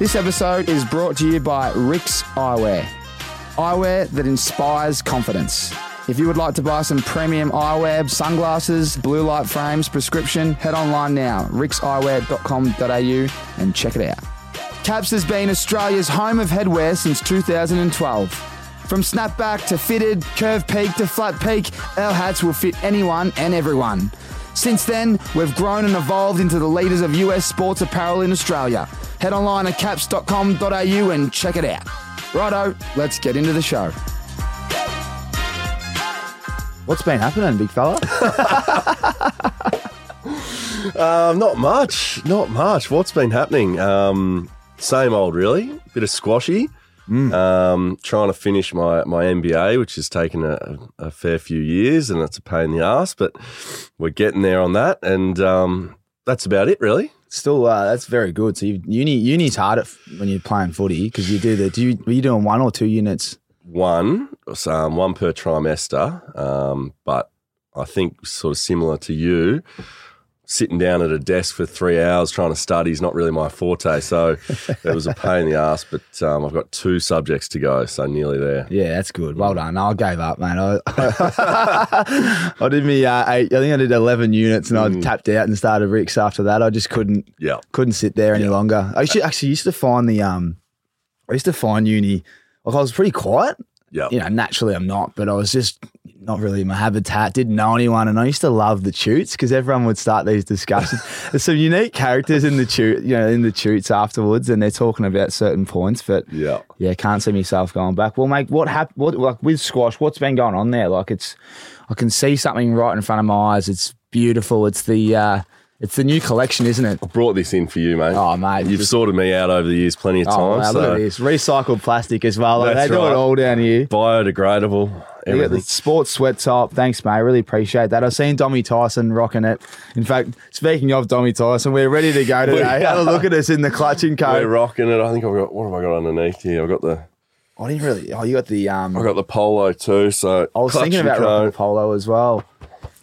This episode is brought to you by Rick's Eyewear. Eyewear that inspires confidence. If you would like to buy some premium eyewear, sunglasses, blue light frames, prescription, head online now, rickseyewear.com.au and check it out. Caps has been Australia's home of headwear since 2012. From snapback to fitted, curve peak to flat peak, our hats will fit anyone and everyone. Since then, we've grown and evolved into the leaders of US sports apparel in Australia. Head online at caps.com.au and check it out. Righto, let's get into the show. What's been happening, big fella? Um, not much, not much. What's been happening? Um, same old, really. Bit of squashy. Um, trying to finish my, my MBA, which has taken a, a fair few years, and it's a pain in the ass, but we're getting there on that, and um, that's about it, really. Still, uh, that's very good. So you, uni uni's hard at, when you're playing footy because you do the. Do you, are you doing one or two units? One, um, one per trimester, um, but I think sort of similar to you. Sitting down at a desk for three hours trying to study is not really my forte. So it was a pain in the ass, but um, I've got two subjects to go, so nearly there. Yeah, that's good. Well done. I gave up, man. I, I did me uh, eight. I think I did eleven units, and I tapped out and started Rick's after that. I just couldn't Yeah. couldn't sit there any longer. I used to, actually used to find the um, I used to find uni. Like I was pretty quiet. Yeah. You know, naturally I'm not, but I was just not really my habitat. Didn't know anyone, and I used to love the toots because everyone would start these discussions. There's some unique characters in the toot, you know, in the toots afterwards, and they're talking about certain points. But Yeah. yeah, can't see myself going back. Well, mate, what happened? What like with squash? What's been going on there? Like it's, I can see something right in front of my eyes. It's beautiful. It's the uh, it's the new collection, isn't it? I brought this in for you, mate. Oh, mate, You've just- sorted me out over the years plenty of Oh, times. wow, so look at this recycled plastic as well. Like, they do it all down here. biodegradable, You got the sports sweat top. Thanks, mate. Really appreciate that. I've seen Dommy Tyson rocking it. In fact, speaking of Dommy Tyson, we're ready to go today. Have a look at us in the clutching We're coat. rocking it. I think I've got what have I got underneath here? I've got the I didn't really. Oh, you got the. um I've got the polo too. So I was thinking about rocking the polo as well.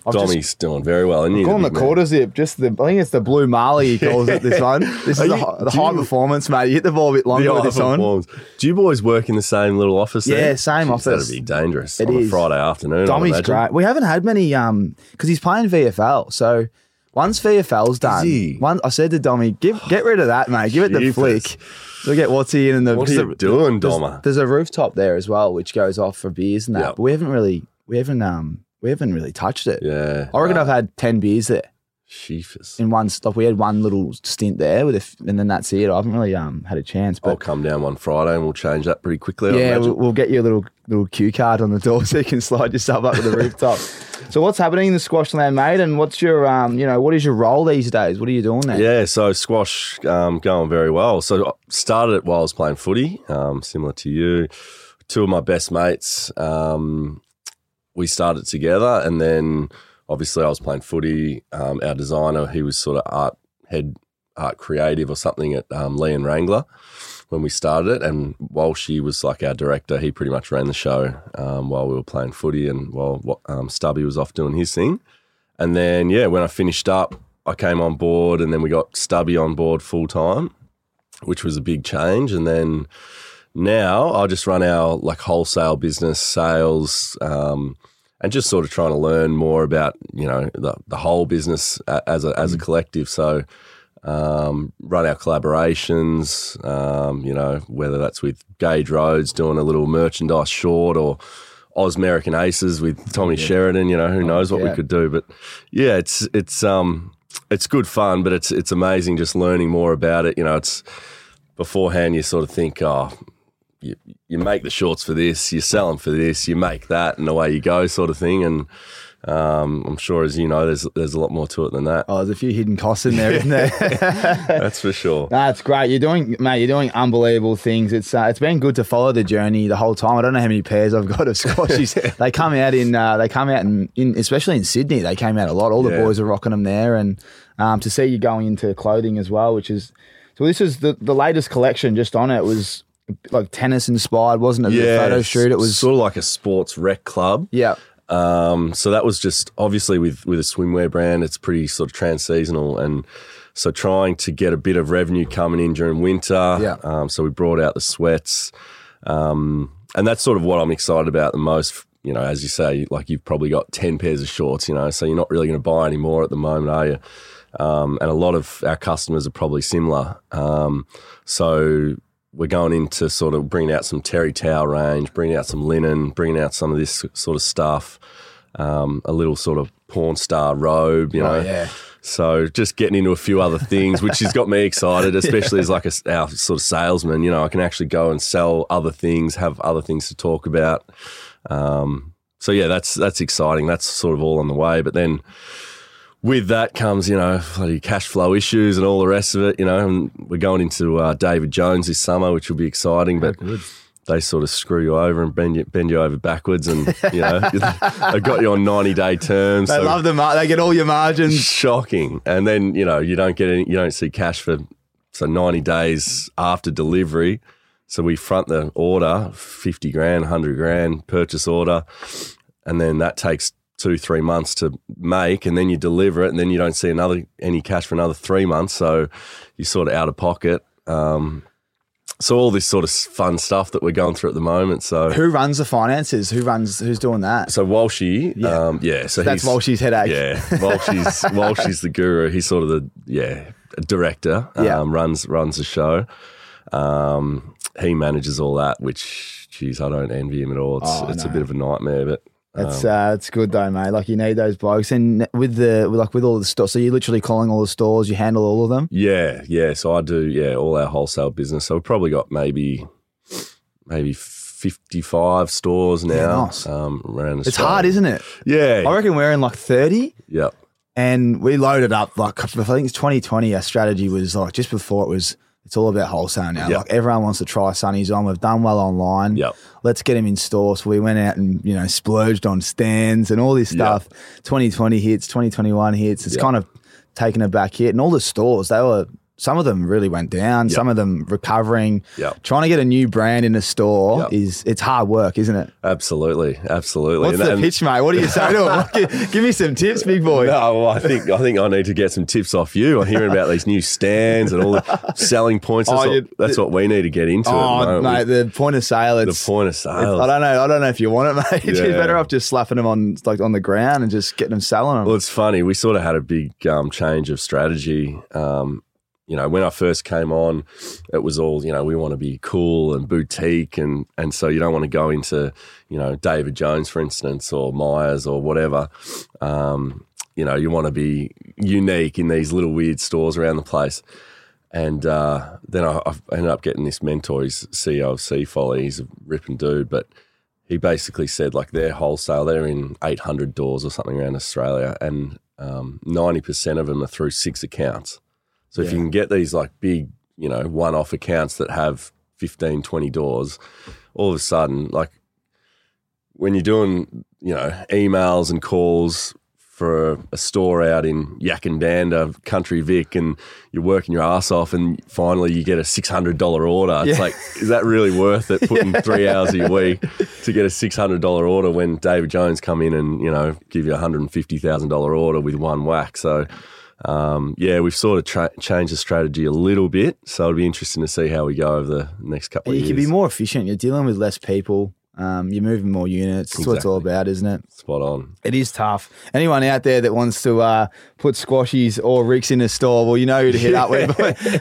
I've just Dommy's doing very well. And Call him the quarter zip, just the. I think it's the blue Marley he calls it. This one. This Are is the, you- hi- the high you- performance, mate. You hit the ball a bit longer with this on. Do you boys work in the same little office? Yeah, there? same Jeez, office. That'd be dangerous It on is. a Friday afternoon. Dommy's great. We haven't had many um because he's playing VFL. So once VFL's done, one I said to Dommy, give get rid of that, mate. Give it the flick. So we get Watsy in and the What are you a- doing, there's, There's a rooftop there as well, which goes off for beers and that. Yep. But we haven't really we haven't um we haven't really touched it. Yeah, I reckon I've had ten beers there Sheefers. in one stop. We had one little stint there with a f and then that's it. I haven't really um had a chance. But I'll come down one Friday and we'll change that pretty quickly. I yeah, imagine. we'll, we'll get you a little little cue card on the door so you can slide yourself up to the rooftop. So what's happening in the squash land, mate? And what's your um, you know, what is your role these days? What are you doing there? Yeah, so squash um, going very well. So I started it while I was playing footy, um, similar to you. Two of my best mates, um, we started together, and then obviously I was playing footy. Um, our designer, he was sort of art head art creative or something at um, Lee and Wrangler when we started it. And Walshy was like our director, he pretty much ran the show um, while we were playing footy, and while um, Stubby was off doing his thing. And then, yeah, when I finished up, I came on board and then we got Stubby on board full time, which was a big change. And then now I just run our like wholesale business, sales, um, and just sort of trying to learn more about, you know, the, the whole business as a, as a collective. So, um, run our collaborations, um, you know, whether that's with Gage Roads doing a little merchandise short or Oz American Aces with Tommy Sheridan, you know, who knows what we could do. But yeah, it's it's um it's good fun, but it's it's amazing just learning more about it. You know, it's beforehand you sort of think, oh, you, you make the shorts for this, you sell them for this, you make that, and away you go, sort of thing. And um, I'm sure, as you know, there's there's a lot more to it than that. Oh, there's a few hidden costs in there, isn't there? That's for sure. That's great. You're doing, mate. You're doing unbelievable things. It's uh, it's been good to follow the journey the whole time. I don't know how many pairs I've got of squashies. they come out in, uh, they come out in, in, especially in Sydney. They came out a lot. All the Yeah. boys are rocking them there, and um, to see you going into clothing as well, which is so. This is the the latest collection. Just on it was like tennis inspired, wasn't it? The Yeah, photo shoot. It was sort of like a sports rec club. yeah. Um, so that was just obviously with with a swimwear brand, it's pretty sort of trans seasonal, and So trying to get a bit of revenue coming in during winter. Yeah. Um, so we brought out the sweats. Um, and that's sort of what I'm excited about the most. You know, as you say, like you've probably got 10 pairs of shorts, you know, so you're not really going to buy any more at the moment, are you? Um, and a lot of our customers are probably similar. Um, so we're going into sort of bringing out some terry towel range, bringing out some linen, bringing out some of this sort of stuff, um, a little sort of porn star robe, you know. Oh, yeah. So just getting into a few other things, which has got me excited, especially as like a our sort of salesman. You know, I can actually go and sell other things, have other things to talk about. Um, so yeah, that's that's exciting. That's sort of all on the way. But then with that comes, you know, bloody cash flow issues and all the rest of it. You know, and we're going into uh, David Jones this summer, which will be exciting. But they sort of screw you over and bend you, bend you over backwards, and you know, they got you on ninety day terms. They so- love the mar- they get all your margins. shocking. And then you know you don't get any, you don't see cash for so ninety days after delivery. So we front the order fifty grand, hundred grand purchase order, and then that takes two three months to make, and then you deliver it, and then you don't see another any cash for another three months. So you're sort of out of pocket. Um, so all this sort of fun stuff that we're going through at the moment. So Who runs the finances? Who runs? Who's doing that? so Walshy, Yeah. um, yeah. So That's he's, Walshy's headache. yeah, Walshy's Walshy's the guru. He's sort of the yeah director. Yeah. Um, runs runs the show. Um, he manages all that, which geez, I don't envy him at all. It's Oh, it's a bit of a nightmare, but That's um, uh, it's good though, mate. Like you need those blokes, and with the like with all the stores. So you're literally calling all the stores. You handle all of them. yeah, yeah. So I do yeah all our wholesale business. So we've probably got maybe maybe fifty five stores now nice. um, around. It's hard, isn't it? Yeah, I reckon we're in like thirty, yeah, and we loaded up. Like I think it's 2020. Our strategy was like just before it was. It's all about wholesale now. Yeah. Like everyone wants to try Sunny's on. We've done well online. yeah. let's get him in store. So we went out and you know splurged on stands and all this stuff. 2020 hits, 2021 hits. It's kind of taken a back hit, and all the stores they were. Some of them really went down. Yeah. Some of them recovering. Yeah. Trying to get a new brand in a store Yeah. is it's hard work, isn't it? Absolutely, absolutely. What's And- the and- pitch, mate? What do you say to him? give, me some tips, big boy. No, well, I think I think I need to get some tips off you. I'm hearing about these new stands and all the selling points. That's, Oh, what, that's what we need to get into. the Oh, moment mate, with the point of sale. the point of sale. I don't know. I don't know if you want it, mate. You're better off just slapping them on like on the ground and just getting them selling them. Well, it's funny. We sort of had a big um, change of strategy. Um, you know, when I first came on, it was all you know. We want to be cool and boutique, and and so you don't want to go into you know David Jones, for instance, or Myers or whatever. Um, you know, you want to be unique in these little weird stores around the place. And uh, then I, I ended up getting this mentor. He's CEO of Seafolly. He's a ripping dude, but he basically said like they're wholesale. They're in 800 doors or something around Australia, and um, 90% of them are through six accounts. So if you can get these like big, you know, one-off accounts that have 15, 20 doors, all of a sudden, like when you're doing, you know, emails and calls for a store out in Yackandandah, Country Vic, and you're working your ass off, and finally you get a six hundred dollar order. It's Yeah. like, is that really worth it? Putting three hours a week to get a six hundred dollar order when David Jones come in and you know give you a hundred and fifty thousand dollar order with one whack. So. Um, yeah, we've sort of tra- changed the strategy a little bit, so it'll be interesting to see how we go over the next couple And of you years. can be more efficient. You're dealing with less people. Um, you're moving more units. That's what it's all about, isn't it? Spot on. It is tough. Anyone out there that wants to uh, put squashies or ricks in a store, well, you know who to hit up with.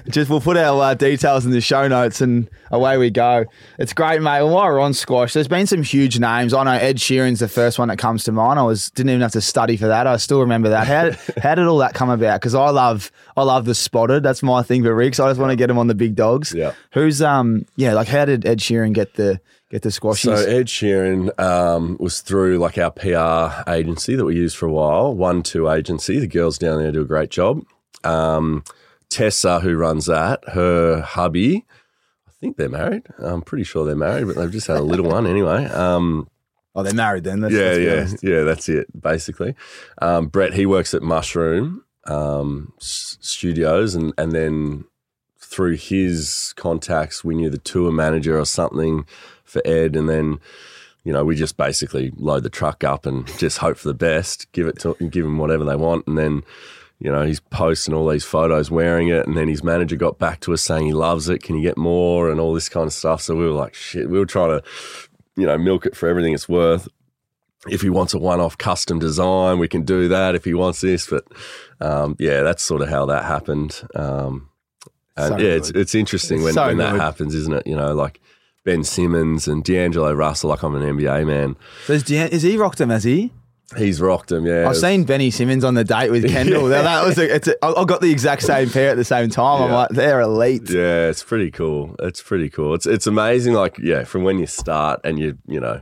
Just we'll put our uh, details in the show notes and away we go. It's great, mate. While we're on squash, there's been some huge names. I know Ed Sheeran's the first one that comes to mind. I was didn't even have to study for that. I still remember that. How did, how did all that come about? Because I love I love the spotted. That's my thing for Ricks. I just want to get him on the big dogs. Yeah. Who's um yeah like how did Ed Sheeran get the get the squashies? So Ed Sheeran um, was through like our PR agency that we used for a while, One Two Agency. The girls down there do a great job. Um, Tessa, who runs that, her hubby, I think they're married. I'm pretty sure they're married, but they've just had a little one anyway. Um, oh, they're married then. Let's, yeah, yeah, honest. yeah. That's it, basically. Um, Brett, he works at Mushroom um, s- Studios, and and then through his contacts, we knew the tour manager or something for Ed, and then you know we just basically load the truck up and just hope for the best, give it to give him whatever they want, and then you know, he's posting all these photos wearing it, and then his manager got back to us saying he loves it. Can you get more and all this kind of stuff? So we were like, shit. We were trying to, you know, milk it for everything it's worth. If he wants a one-off custom design, we can do that. If he wants this, but um, yeah, that's sort of how that happened. Um, and So yeah, it's good. it's interesting when, So when that happens, isn't it? You know, like Ben Simmons and D'Angelo Russell. Like I'm an NBA man. So is, Dan- is he rocked him? Has he? He's rocked him. Yeah, I've seen Benny Simmons on the date with Kendall. That- That was a, it's a, I I got the exact same pair at the same time. I'm like, they're elite. Yeah, it's pretty cool. It's pretty cool. It's it's amazing. Like yeah, from when you start and you you know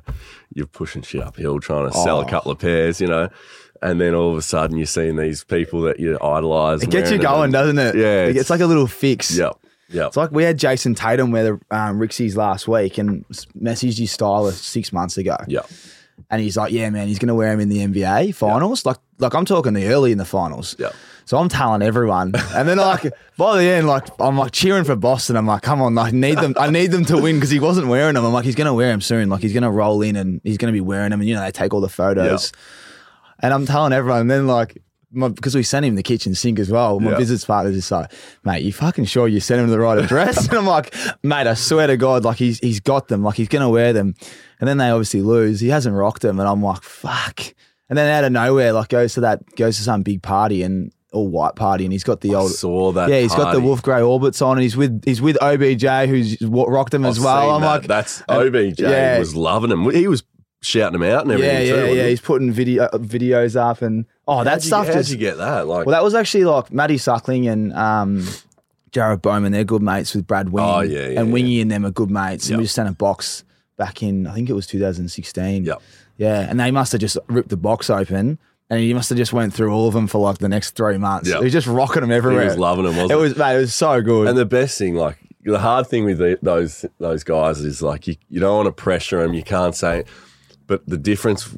you're pushing shit uphill trying to sell a Oh. couple of pairs, you know, and then all of a sudden you're seeing these people that you idolize. It gets you going, doesn't it? Yeah, it's, it's- like a little fix. Yep. Yep. It's like we had Jayson Tatum wear the um, Rixies last week and messaged his stylist six months ago. Yeah. And he's like, yeah, man, he's going to wear him in the NBA finals. Like, like I'm talking the early in the finals. Yep. So I'm telling everyone, and then like by the end, like I'm like cheering for Boston. I'm like, come on, I need them. I need them to win because he wasn't wearing them. I'm like, he's going to wear them soon. Like he's going to roll in and he's going to be wearing them. And you know, they take all the photos. And I'm telling everyone, and then like. My, because we sent him the kitchen sink as well. My Yeah. business partner just like, mate, you fucking sure you sent him the right address? and I'm like, mate, I swear to God, like he's he's got them, like he's gonna wear them. And then they obviously lose. He hasn't rocked them, and I'm like, fuck. And then out of nowhere, like goes to that goes to some big party and all white party, and he's got the old saw that. yeah, he's got the wolf grey orbits on, and he's with he's with OBJ who's rocked them as I've well. seen I'm that. like, that's OBJ yeah. was loving him. He was shouting him out and everything. yeah, yeah, wasn't yeah. he? He's putting video uh, videos up, and oh, that How'd you- stuff How'd just you get that? Like, well, that was actually like Matty Suckling and um, Jared Bowman. They're good mates with Brad Wing. Oh, yeah, yeah, and yeah. Wingy and them are good mates. And we just sent a box back in, I think it was 2016. Yep. Yeah, and they must have just ripped the box open, and he must have just went through all of them for like the next three months. Yep. He was just rocking them everywhere. he was loving him, wasn't it he? was, mate, it was so good. And the best thing, like the hard thing with the, those those guys is like you, you don't want to pressure them. You can't say, but the difference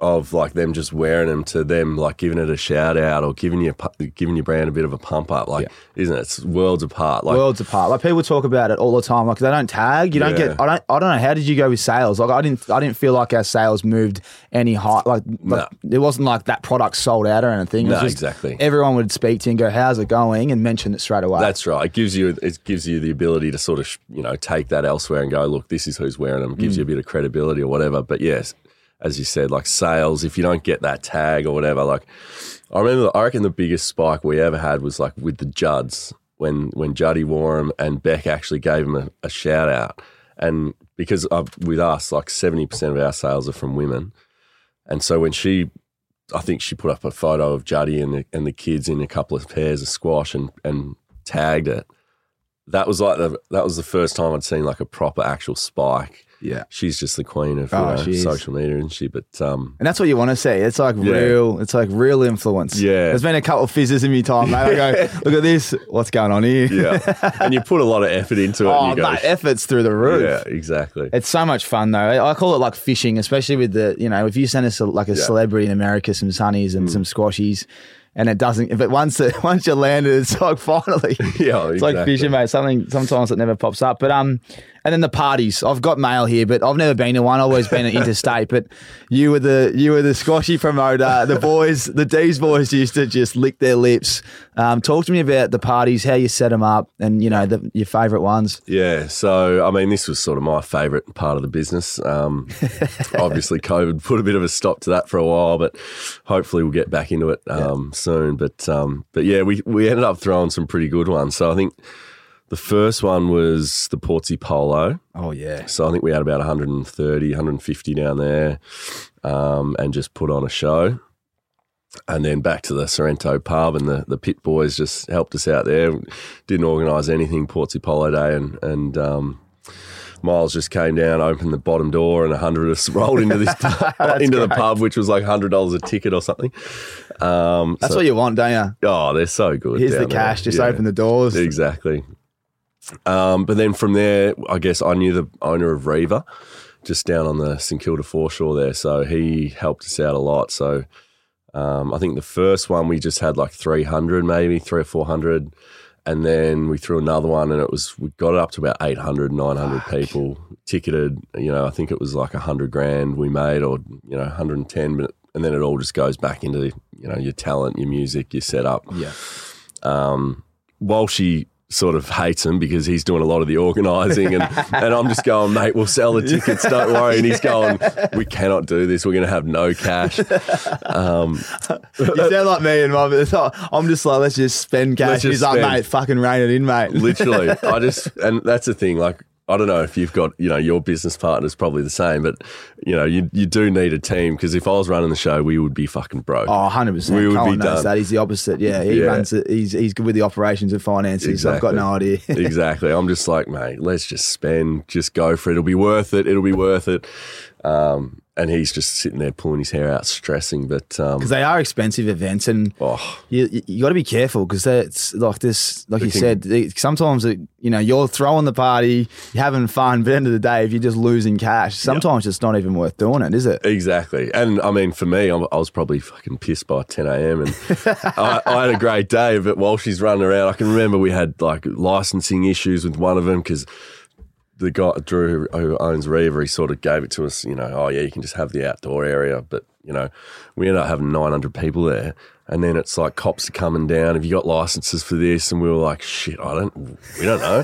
of like them just wearing them to them like giving it a shout out or giving your giving your brand a bit of a pump up, like isn't it? It's worlds apart. Like worlds apart. Like people talk about it all the time. Like they don't tag. You don't Yeah. get. I don't. I don't know. How did you go with sales? Like I didn't. I didn't feel like our sales moved any high. Like, like it wasn't like that product sold out or anything. It was No, just exactly. Everyone would speak to you and go, "How's it going?" and mention it straight away. That's right. It gives you it gives you the ability to sort of you know take that elsewhere and go, look, this is who's wearing them. It gives mm. you a bit of credibility or whatever. But yes, as you said, like sales, if you don't get that tag or whatever, like I remember, I reckon the biggest spike we ever had was like with the Judds when when Juddy wore and Beck actually gave him a, a shout out. And because of, with us, like seventy percent of our sales are from women, and so when she I think she put up a photo of Juddy and the, and the kids in a couple of pairs of squash and, and tagged it. That was like the that was the first time I'd seen like a proper actual spike. Yeah. She's just the queen of you Oh, know, is. social media and she. But um, And that's what you want to see. It's like Yeah. real. It's like real influence. Yeah. There's been a couple of fizzes in me time, mate. I go, look at this. What's going on here? yeah, and you put a lot of effort into it. Oh, and you go, efforts through the roof. yeah, exactly. It's so much fun though. I I call it like fishing, especially with the you know if you send us a, like a Yeah. Mm. celebrity in America, some sunnies and some squashies, and it doesn't. But once it, once you land it, it's like finally. Yeah, It's like fishing, mate. Something sometimes it never pops up. But um, and then the parties. I've got mail here, but I've never been to one. I've always been at interstate. But you were the you were the squashy promoter. The boys, the D's boys, used to just lick their lips. Um, talk to me about the parties, how you set them up, and you know the, your favourite ones. Yeah, so I mean, this was sort of my favourite part of the business. Um, obviously, COVID put a bit of a stop to that for a while, but hopefully we'll get back into it um, soon. But um, but yeah, we we ended up throwing some pretty good ones. So I think the first one was the Portsea Polo. Oh yeah, So I think we had about 130, 150 down there, um, and just put on a show. And then back to the Sorrento pub, and the, the pit boys just helped us out there. Didn't organise anything Portsea Polo Day, and and um, Miles just came down, opened the bottom door, and a hundred of us rolled into this into the pub, which was like hundred dollars a ticket or something. Um, that's so- what you want, don't you? oh, they're so good. Here's the there. cash. Just Yeah. open the doors. Exactly. Um, but then from there, I guess I knew the owner of Riva, just down on the St Kilda foreshore there. So he helped us out a lot. So um, I think the first one we just had like 300, maybe three or 400. And then we threw another one and it was, we got it up to about 800, 900 people ticketed. You know, I think it was like 100 grand we made or, you know, 110. But, and then it all just goes back into you know your talent, your music, your setup. Yeah. Um, Walshy sort of hates him because he's doing a lot of the organising, and and I'm just going, mate, we'll sell the tickets, don't worry. And he's going, we cannot do this. We're going to have no cash. Um, You sound like me and mum. It's I'm just like, let's just spend cash. Just He's like, mate, fucking rein it in, mate. literally i just and that's the thing like i don't know if you've got you know your business partner's probably the same but you know you, you do need a team because if i was running the show we would be fucking broke Oh, 100%. We would Colin be knows done. that. He's the opposite. Yeah, he Yeah. runs it. He's, he's good with the operations and finances. So I've got no idea. exactly i'm just like mate let's just spend just go for it it'll be worth it it'll be worth it um, and he's just sitting there pulling his hair out stressing but um, Because they are expensive events and oh you, you, got to be careful because it's like this, like you said, it- sometimes, it, you know, you're throwing the party, you're having fun, but at the end of the day, if you're just losing cash, sometimes it's not even worth doing it, is it? Exactly. And I mean, for me, I'm, I was probably fucking pissed by 10 a.m. And I, I had a great day, but Walshy's running around, I can remember we had like licensing issues with one of them because the guy, Drew, who owns Riva, he sort of gave it to us, you know, oh, yeah, you can just have the outdoor area. But, you know, we ended up having 900 people there. And then it's like cops are coming down. Have you got licenses for this? And we were like, shit, I don't, we don't know.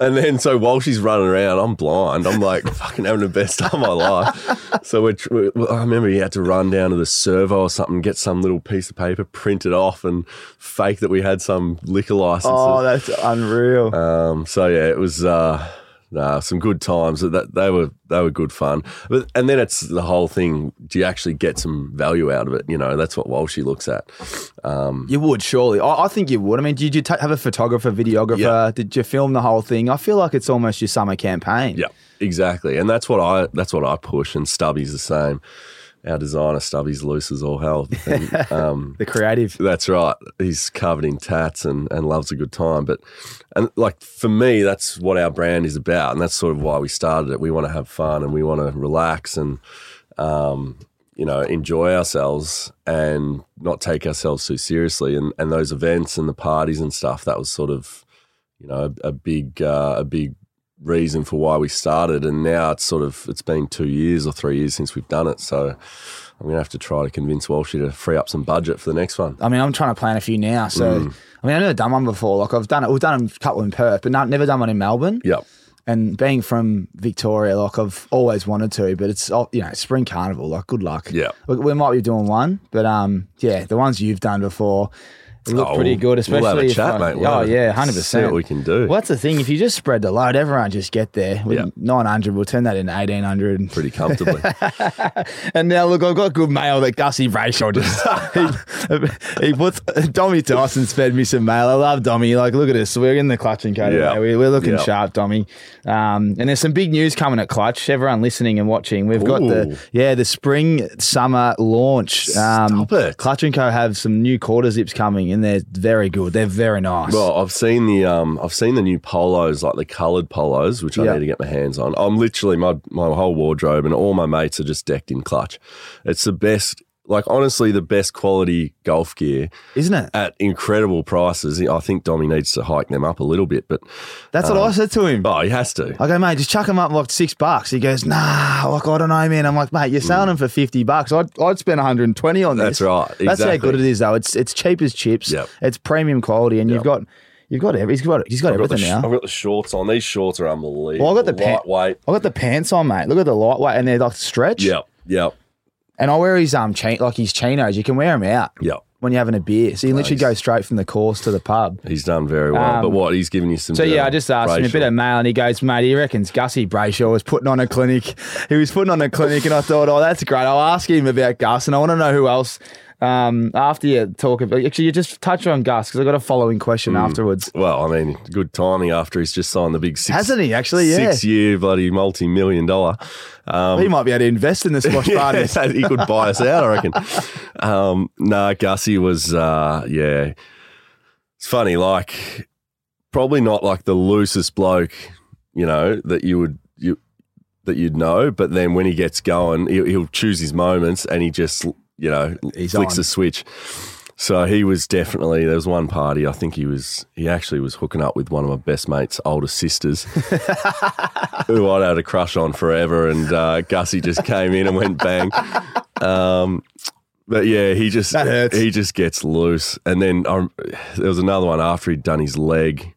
And then so Walshy's running around, I'm blind. I'm like fucking having the best time of my life. So we're, we I remember he had to run down to the servo or something, get some little piece of paper, print it off, and fake that we had some liquor licenses. Oh, that's unreal. Um, so yeah, it was uh, nah, some good times. That they were they were good fun. But and then it's the whole thing. Do you actually get some value out of it? You know, that's what Walshy looks at. Um, You would surely. I, I think you would. I mean, did you ta have a photographer, videographer? Yeah. Did you film the whole thing? I feel like it's almost your summer campaign. yeah, exactly. And that's what I that's what I push. And Stubby's the same. Our designer Stubby's loose as all hell. And, um, The creative. That's right. He's covered in tats and, and loves a good time. But and like for me, that's what our brand is about, and that's sort of why we started it. We want to have fun and we want to relax and um, you know enjoy ourselves and not take ourselves too seriously. And and those events and the parties and stuff that was sort of you know a, a big uh, a big reason for why we started. And now it's sort of it's been two years or three years since we've done it. So. I'm gonna have to try to convince Walshy to free up some budget for the next one. I mean, I'm trying to plan a few now. So, Mm. I mean, I've never done one before. Like, I've done it. We've done a couple in Perth, but not, never done one in Melbourne. Yep. And being from Victoria, like, I've always wanted to, but it's, oh, you know, spring carnival. Like, good luck. Yeah. We, we might be doing one, but um, yeah, the ones you've done before, look Oh, pretty good, especially we'll have a chat, I- mate. We'll oh have yeah, hundred See percent. what we can do. Well, that's the thing. If you just spread the load, everyone just get there. With Yeah. 900, we'll turn that into 1800. Pretty comfortably. And now look, I've got good mail that Gussie Brayshaw just he, he puts Dommy Tyson fed me some mail. I love Dommy. Like, look at us. We're in the clutch and code. Yeah. We're, we're looking Yeah. sharp, Dommy. Um, and there's some big news coming at Clutch. Everyone listening and watching, we've got the yeah the spring summer launch. Um, Stop it. Clutch and Co have some new quarter zips coming, and they're very good. They're very nice. well, I've seen the um, I've seen the new polos, like the coloured polos, which I Yeah. need to get my hands on. I'm literally my my whole wardrobe and all my mates are just decked in clutch. It's the best, like honestly, the best quality golf gear Isn't it? at incredible prices. I think Dommy needs to hike them up a little bit, but That's what I said to him. oh, he has to. I go, mate, just chuck them up like six bucks. He goes, nah, like I don't know, man. I'm like, mate, you're selling them for fifty bucks. I'd, I'd spend 120 on this. Mm. That's right. That's how good it is, though. It's it's cheap as chips. Yep. It's premium quality, and you've got you've got every, he's got he's got I've got, the, everything now. I've got the shorts on. These shorts are unbelievable. Well, I got the lightweight. I got the pants on, mate. Look at the lightweight, and they're like stretch. Yep, yep, And I wear his um chain like his chinos. You can wear them out yep. when you're having a beer. So you literally go straight from the course to the pub. He's done very well. Um, but what? He's giving you some. So yeah, I just asked him a bit of mail, and he goes, "Mate, he reckons Gussie Brayshaw was putting on a clinic. He was putting on a clinic, and I thought, oh, that's great. I'll ask him about Gus, and I want to know who else. Um, after you talk about, actually, you just touch on Gus because I've got a following question Mm. afterwards. Well, I mean, good timing after he's just signed the big six, Hasn't he actually? Yeah, six year bloody multi million dollar. Um, he might be able to invest in the squash parties. yeah, he could buy us out, I reckon. Um, no, Gussie was, uh, yeah. It's funny, like, probably not like the loosest bloke, you know, that you would, you, that you'd know. But then when he gets going, he'll, he'll choose his moments and he just, you know, He's flicks on. the switch. So he was definitely. There was one party. I think he was. He actually was hooking up with one of my best mates' older sisters, who I'd had a crush on forever. And uh, Gussie just came in and went bang. Um, But yeah, he just he just gets loose. And then um, there was another one after he'd done his leg.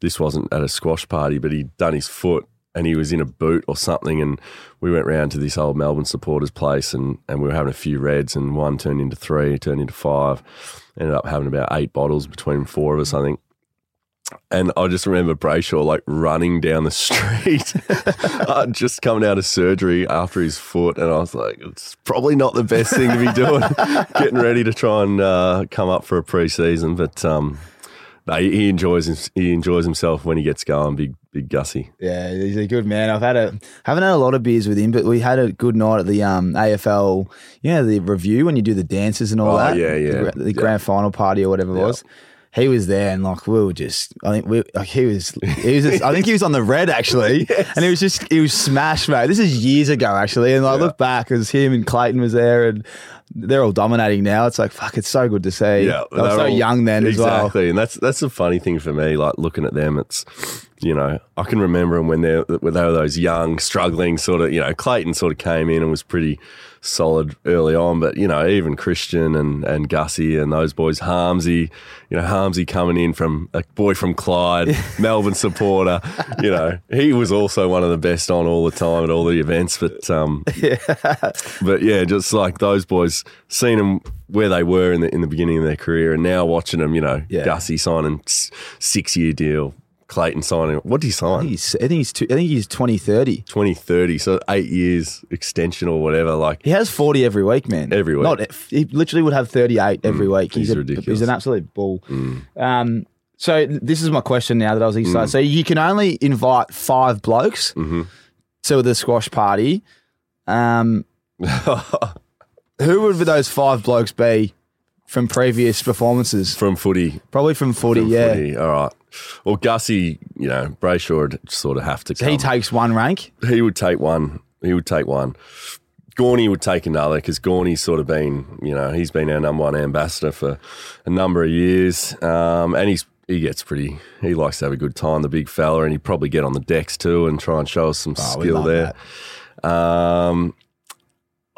This wasn't at a squash party, but he'd done his foot and he was in a boot or something. And we went round to this old Melbourne supporters place and, and we were having a few reds and one turned into three, turned into five. Ended up having about eight bottles between four of us, I think. And I just remember Brayshaw like running down the street, uh, just coming out of surgery after his foot. And I was like, it's probably not the best thing to be doing, getting ready to try and uh, come up for a pre-season. But um, no, he, he enjoys he enjoys himself when he gets going. Big big Gussie. Yeah, he's a good man. I've had a haven't had a lot of beers with him, but we had a good night at the um, AFL. You know the review when you do the dances and all Oh, that. yeah, yeah. The, the Yeah. grand final party or whatever it Yeah. was. He was there and like we were just. I think we like he was. He was. Just, I think he was on the red actually, and he was just. He was smashed, mate. This is years ago actually, and I look back as him and Clayton was there and. They're all dominating now. It's like fuck. It's so good to see. Yeah, they were they're so all- young then as well. Exactly, and that's that's the funny thing for me. Like looking at them, it's you know I can remember them when they're when they were those young, struggling sort of. You know, Clayton sort of came in and was pretty solid early on, but you know even Christian and and Gussie and those boys, Harmsy, you know Harmsy coming in from a boy from Clyde, Melbourne supporter. You know he was also one of the best on all the time at all the events, but um, yeah. but yeah, just like those boys, seeing them where they were in the in the beginning of their career, and now watching them, you know, Yeah. Gussie signing six year deal, Clayton signing. What did he I sign? think he's. I think he's. Two, I think he's twenty thirty. Twenty thirty, so eight years extension or whatever. Like He has 40 every week, man. Every week. Not, he literally would have 38 every week. he's He's, a, ridiculous. he's an absolute bull. Um, so this is my question now that I was excited. So you can only invite five blokes to the squash party. Um, who would those five blokes be from previous performances? from footy, Probably from footy, from yeah. footy. All right. Well, Gussie, you know, Brayshaw would sort of have to. So he takes one rank. he would take one. He would take one. Gawny would take another because Gawny's sort of been, you know, he's been our number one ambassador for a number of years, um, and he's he gets pretty. He likes to have a good time, the big fella, and he'd probably get on the decks too and try and show us some Oh, skill there. Um,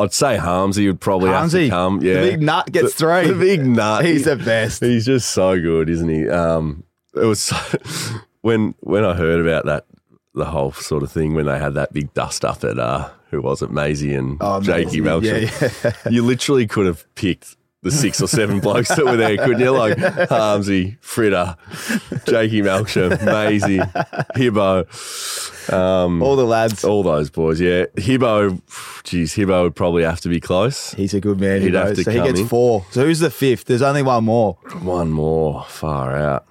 I'd say Harmsy would probably have to Harmsy, come. the big nut gets The- three. The big nut. He's the best. He's just so good, isn't he? Um, it was so, when when I heard about that, the whole sort of thing when they had that big dust up at uh, who was it, Maisie and Oh, Jakey Maisie, Melksham. yeah, You literally could have picked the six or seven blokes that were there, couldn't you? Like Harmsy, Fritter, Jakey Melksham, Maisie, Hibbo, um, All the lads. all those boys. Yeah, Hibbo, geez, Hibbo would probably have to be close. He's a good man. He'd he have to so he gets in. four. So who's the fifth? There's only one more. One more, far out.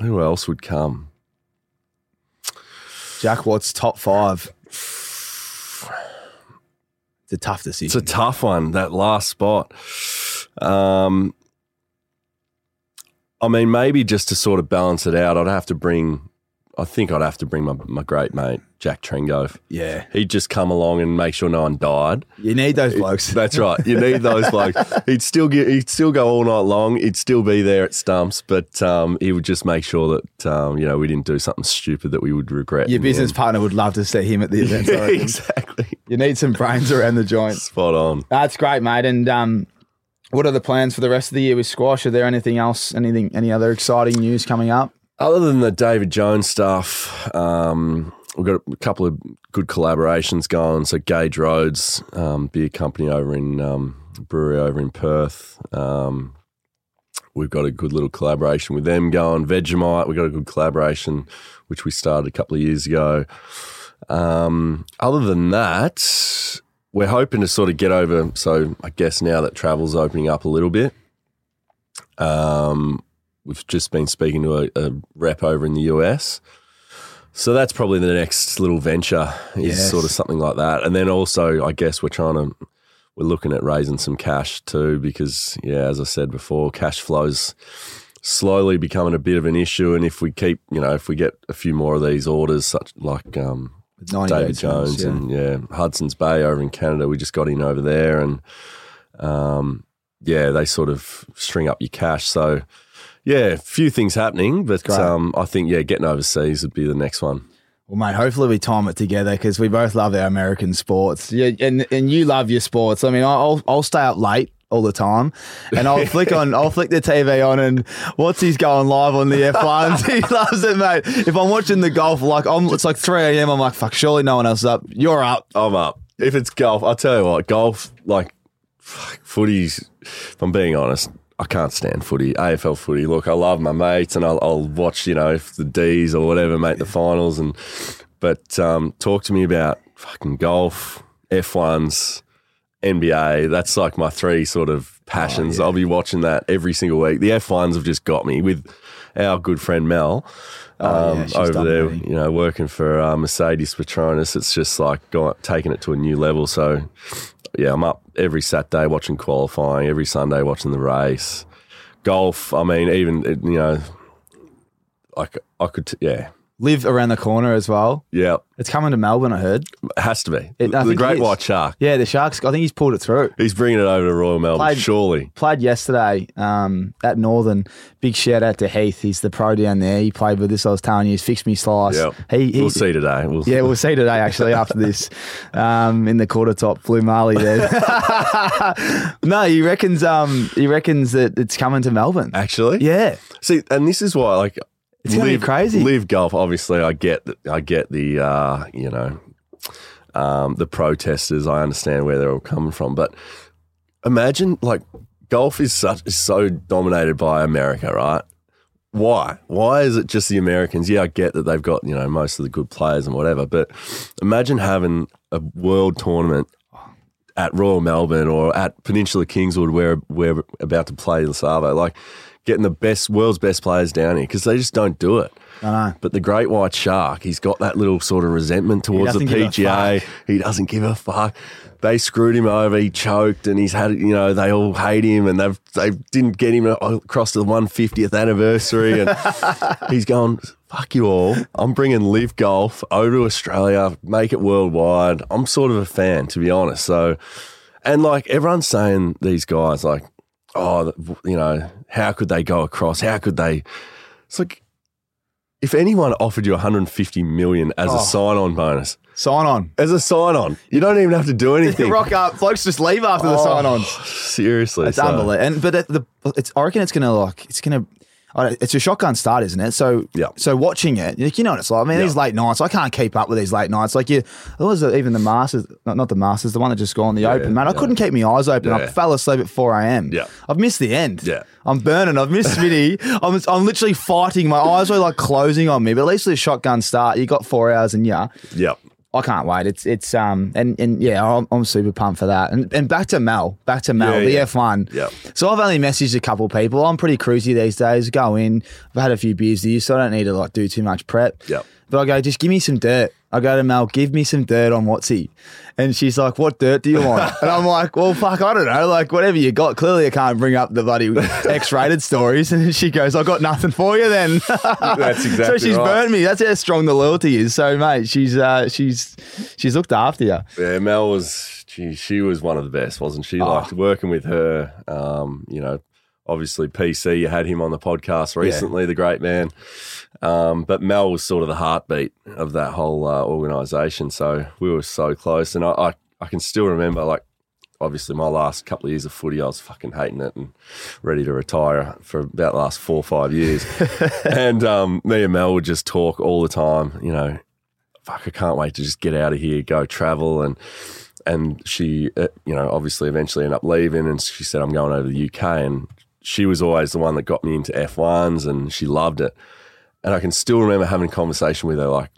Who else would come? Jack Watts top five. It's a tough decision. It's a tough one, that last spot. Um, I mean, maybe just to sort of balance it out, I'd have to bring, I think I'd have to bring my, my great mate, Jack Trengove. yeah, He'd just come along and make sure no one died. you need those blokes. That's right. You need those blokes. He'd still get, he'd still go all night long. He'd still be there at stumps, but um, he would just make sure that um, you know we didn't do something stupid that we would regret. Your business partner would love to see him at the event. Yeah, exactly. You need some brains around the joint. Spot on. That's great, mate. And um, what are the plans for the rest of the year with squash? Are there anything else? Anything? Any other exciting news coming up? Other than the David Jones stuff, um, we've got a couple of good collaborations going. So Gage Roads, um, beer company over in um, brewery over in Perth. Um, we've got a good little collaboration with them going. Vegemite, we've got a good collaboration which we started a couple of years ago. Um, other than that, we're hoping to sort of get over. So I guess now that travel's opening up a little bit, um, we've just been speaking to a, a rep over in the US. So that's probably the next little venture is Yes. sort of something like that. And then also, I guess we're trying to, we're looking at raising some cash too, because yeah, as I said before, cash flows slowly becoming a bit of an issue. And if we keep, you know, if we get a few more of these orders, such like um, David Jones yeah. and yeah, Hudson's Bay over in Canada. We just got in over there and um, yeah, they sort of string up your cash. So yeah, a few things happening, but um, I think yeah, getting overseas would be the next one. Well, mate, hopefully we time it together because we both love our American sports. Yeah, and and you love your sports. I mean, I'll I'll stay up late all the time, and I'll flick on I'll flick the TV on, and what's he's going live on the F1s. he loves it, mate. If I'm watching the golf, like I'm, it's like 3 a.m. I'm like, fuck, surely no one else is up. You're up. I'm up. If it's golf, I'll tell you what, golf, like fuck, footy's, if I'm being honest, I can't stand footy, AFL footy. Look, I love my mates and I'll, I'll watch, you know, if the D's or whatever make the finals. And But um, talk to me about fucking golf, F1s, NBA. That's like my three sort of passions. Oh, yeah. I'll be watching that every single week. The F1s have just got me with our good friend Mel Oh, yeah, um, over there, you know, working for uh, Mercedes Petronas. It's just like going, taking it to a new level. So, yeah, I'm up every Saturday watching qualifying, every Sunday watching the race. Golf, I mean, even, you know, like I could, yeah, Live around the corner as well. yeah, It's coming to Melbourne, I heard. it has to be. It- the Great. White Shark. Yeah, the Sharks. I think he's pulled it through. He's bringing it over to Royal Melbourne, Played- surely. Played yesterday um, at Northern. Big shout out to Heath. He's the pro down there. He played with this. I was telling you. He's fixed me slice. Yeah. He, he, We'll see today. We'll Yeah, we'll see today actually after this um, in the quarter top blue Marley there. no, he reckons um he reckons that it's coming to Melbourne. Actually? Yeah. See, and this is why, like, It's gonna be crazy. Live golf. Obviously, I get, the, I get the, uh, you know, um, the protesters. I understand where they're all coming from, but imagine like golf is such is so dominated by America, right? Why? Why is it just the Americans? Yeah, I get that they've got you know most of the good players and whatever, but imagine having a world tournament at Royal Melbourne or at Peninsula Kingswood where we're about to play the Savo, like getting the best world's best players down here because they just don't do it. I know. But the great white shark, he's got that little sort of resentment towards the doesn't give a PGA. fuck. He doesn't give a fuck. They screwed him over. He choked, and he's had you know they all hate him, and they've they didn't get him across to the 150th anniversary, and he's going fuck you all. I'm bringing live golf over to Australia, make it worldwide. I'm sort of a fan, to be honest. So, and like everyone's saying, these guys like, oh, you know, how could they go across? How could they? It's like if anyone offered you 150 million as Oh. a sign-on bonus, Sign on. as a sign-on, you don't even have to do anything. Rock up. folks, just leave after the Oh, sign ons. Seriously, It's so- unbelievable. And but the it's I reckon it's gonna like it's gonna. It's a shotgun start, isn't it? So, Yeah. so watching it, you know what it's like. I mean, Yeah. these late nights, I can't keep up with these late nights. Like you, was uh, even the Masters, not, not the Masters, the one that just gone, the Open, yeah, man. I couldn't keep my eyes open. I fell asleep at four a.m. Yeah. I've missed the end. Yeah. I'm burning. I've missed Smitty. I'm, I'm literally fighting. My eyes were like closing on me. But at least with a shotgun start, you got four hours, and yeah, Yep. I can't wait. It's it's um and and yeah, I'm, I'm super pumped for that. And and back to Mel, back to Mel, Yeah, the yeah. F1. Yep. So I've only messaged a couple people. I'm pretty cruisy these days. Go in. I've had a few beers you, so I don't need to like do too much prep. Yep. But I go, just give me some dirt. I go to Mel, give me some dirt on Watsy. And she's like, what dirt do you want? and I'm like, well, fuck, I don't know. Like, whatever you got. Clearly, I can't bring up the bloody X rated stories. And she goes, I got nothing for you then. That's exactly so she's right. burnt me. That's how strong the loyalty is. So, mate, she's uh, she's she's looked after you. Yeah, Mel was she, she was one of the best, wasn't she? Oh. Like working with her, um, you know, obviously PC, you had him on the podcast recently, the great man. Um, but Mel was sort of the heartbeat of that whole uh, organization. So we were so close. And I, I, I can still remember, like, obviously my last couple of years of footy, I was fucking hating it and ready to retire for about the last four or five years. and um, me and Mel would just talk all the time, you know, fuck, I can't wait to just get out of here, go travel. And and she, uh, you know, obviously eventually ended up leaving. And she said, I'm going over to the UK. And she was always the one that got me into F1s and she loved it. And I can still remember having a conversation with her like,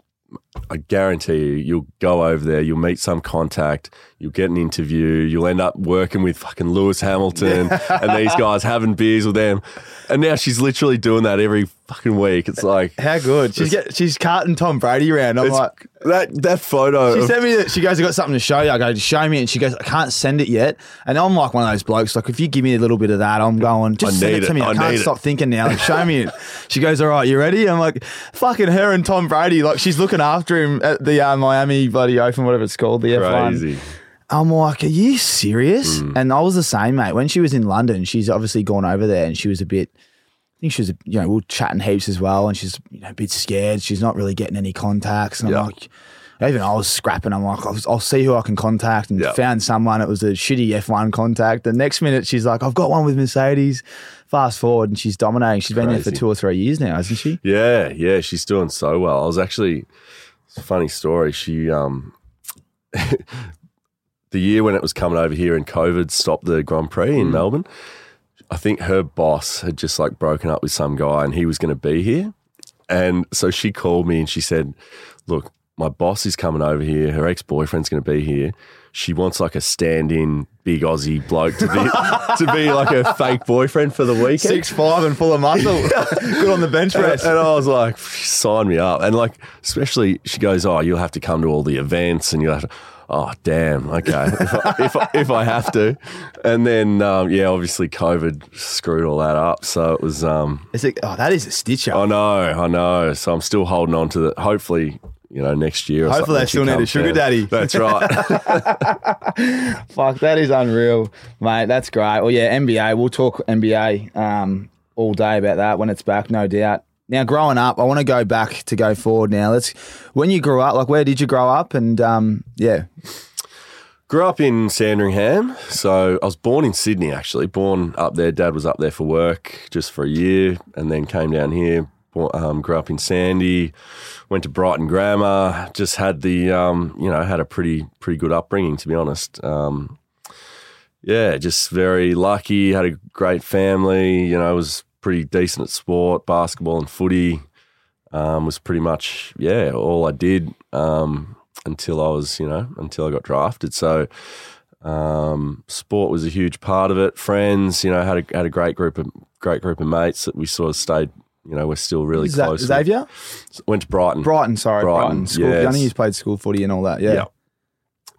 I guarantee you, you'll go over there, you'll meet some contact, you'll get an interview, you'll end up working with fucking Lewis Hamilton and these guys having beers with them. And now she's literally doing that every fucking week. It's like, How good. She's get, she's carting Tom Brady around. I'm like, that, that photo. She of- sent me that. She goes, I got something to show you. I go, show me. And she goes, I can't send it yet. And I'm like one of those blokes. Like, if you give me a little bit of that, I'm going, just send need it to it. me. I, I can't need it." stop thinking now. Like, show me it. She goes, all right, you ready? I'm like, fucking her and Tom Brady. Like, she's looking after him at the uh, Miami Bloody Open, whatever it's called, the F1. I'm like, are you serious? Mm. And I was the same, mate. When she was in London, she's obviously gone over there and she was a bit think she was, you know, we were chatting heaps as well, and she's you know, a bit scared. She's not really getting any contacts, and I'm like, even I was scrapping. I'm like, I'll, I'll see who I can contact, and Yeah. found someone. It was a shitty F1 contact. The next minute, she's like, I've got one with Mercedes. Fast forward, and she's dominating. She's been there for two or three years now, hasn't she? Yeah, yeah, she's doing so well. I was actually it's a funny story. She um the year when it was coming over here and COVID stopped the Grand Prix in Melbourne, I think her boss had just like broken up with some guy and he was going to be here. And so she called me and she said, "Look, my boss is coming over here. Her ex-boyfriend's going to be here. She wants like a stand-in big Aussie bloke to be to be like her fake boyfriend for the weekend." Six five and full of muscle. Good on the bench And, press. and I was like, sign me up. And like, especially, she goes, oh, you'll have to come to all the events and you'll have to, oh, damn, okay, if, I, if, I, if I have to. And then, um, yeah, obviously COVID screwed all that up. So it was, um, It's like, oh, that is a stitch up. I know, I know. So I'm still holding on to the, hopefully, you know, next year. Or Hopefully they still need a sugar down. daddy. That's right. Fuck, that is unreal, mate. That's great. Well, yeah, NBA. We'll talk NBA um, all day about that when it's back, no doubt. Now, growing up, I want to go back to go forward. Now, let's. When you grew up, like, where did you grow up? And um, yeah, Grew up in Sandringham. So I was born in Sydney, actually. Born up there. Dad was up there for work just for a year and then came down here. Um, grew up in Sandy. Went to Brighton Grammar. Just had the, um, you know, had a pretty, pretty good upbringing, to be honest. Um, yeah, just very lucky. Had a great family. You know, was pretty decent at sport, basketball and footy. Um, was pretty much yeah all I did um, until I was you know until I got drafted. So um, sport was a huge part of it. Friends, you know, had a had a great group of great group of mates that we sort of stayed. You know, we're still really close. with. Xavier? Went to Brighton. Brighton, sorry, Brighton. Brighton, School. yes. You played school footy and all that. Yeah. Yeah.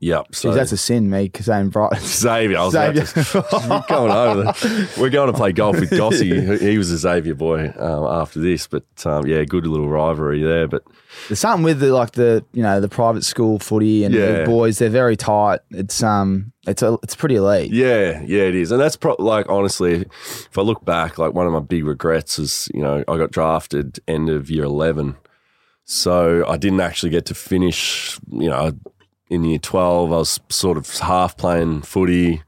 Yep. So Jeez, that's a sin, me, because Brighton. Xavier. I was about Xavier. to- We're going over. The, we're going to play golf with Gossie. He was a Xavier boy um, after this, but um, yeah, good little rivalry there. But There's something with the like the you know the private school footy and the boys. They're very tight. It's um it's a, it's pretty elite. yeah, yeah, it is, and that's pro- like honestly, if I look back, like one of my big regrets is you know I got drafted end of year eleven, so I didn't actually get to finish. You know, in year twelve, I was sort of half playing footy,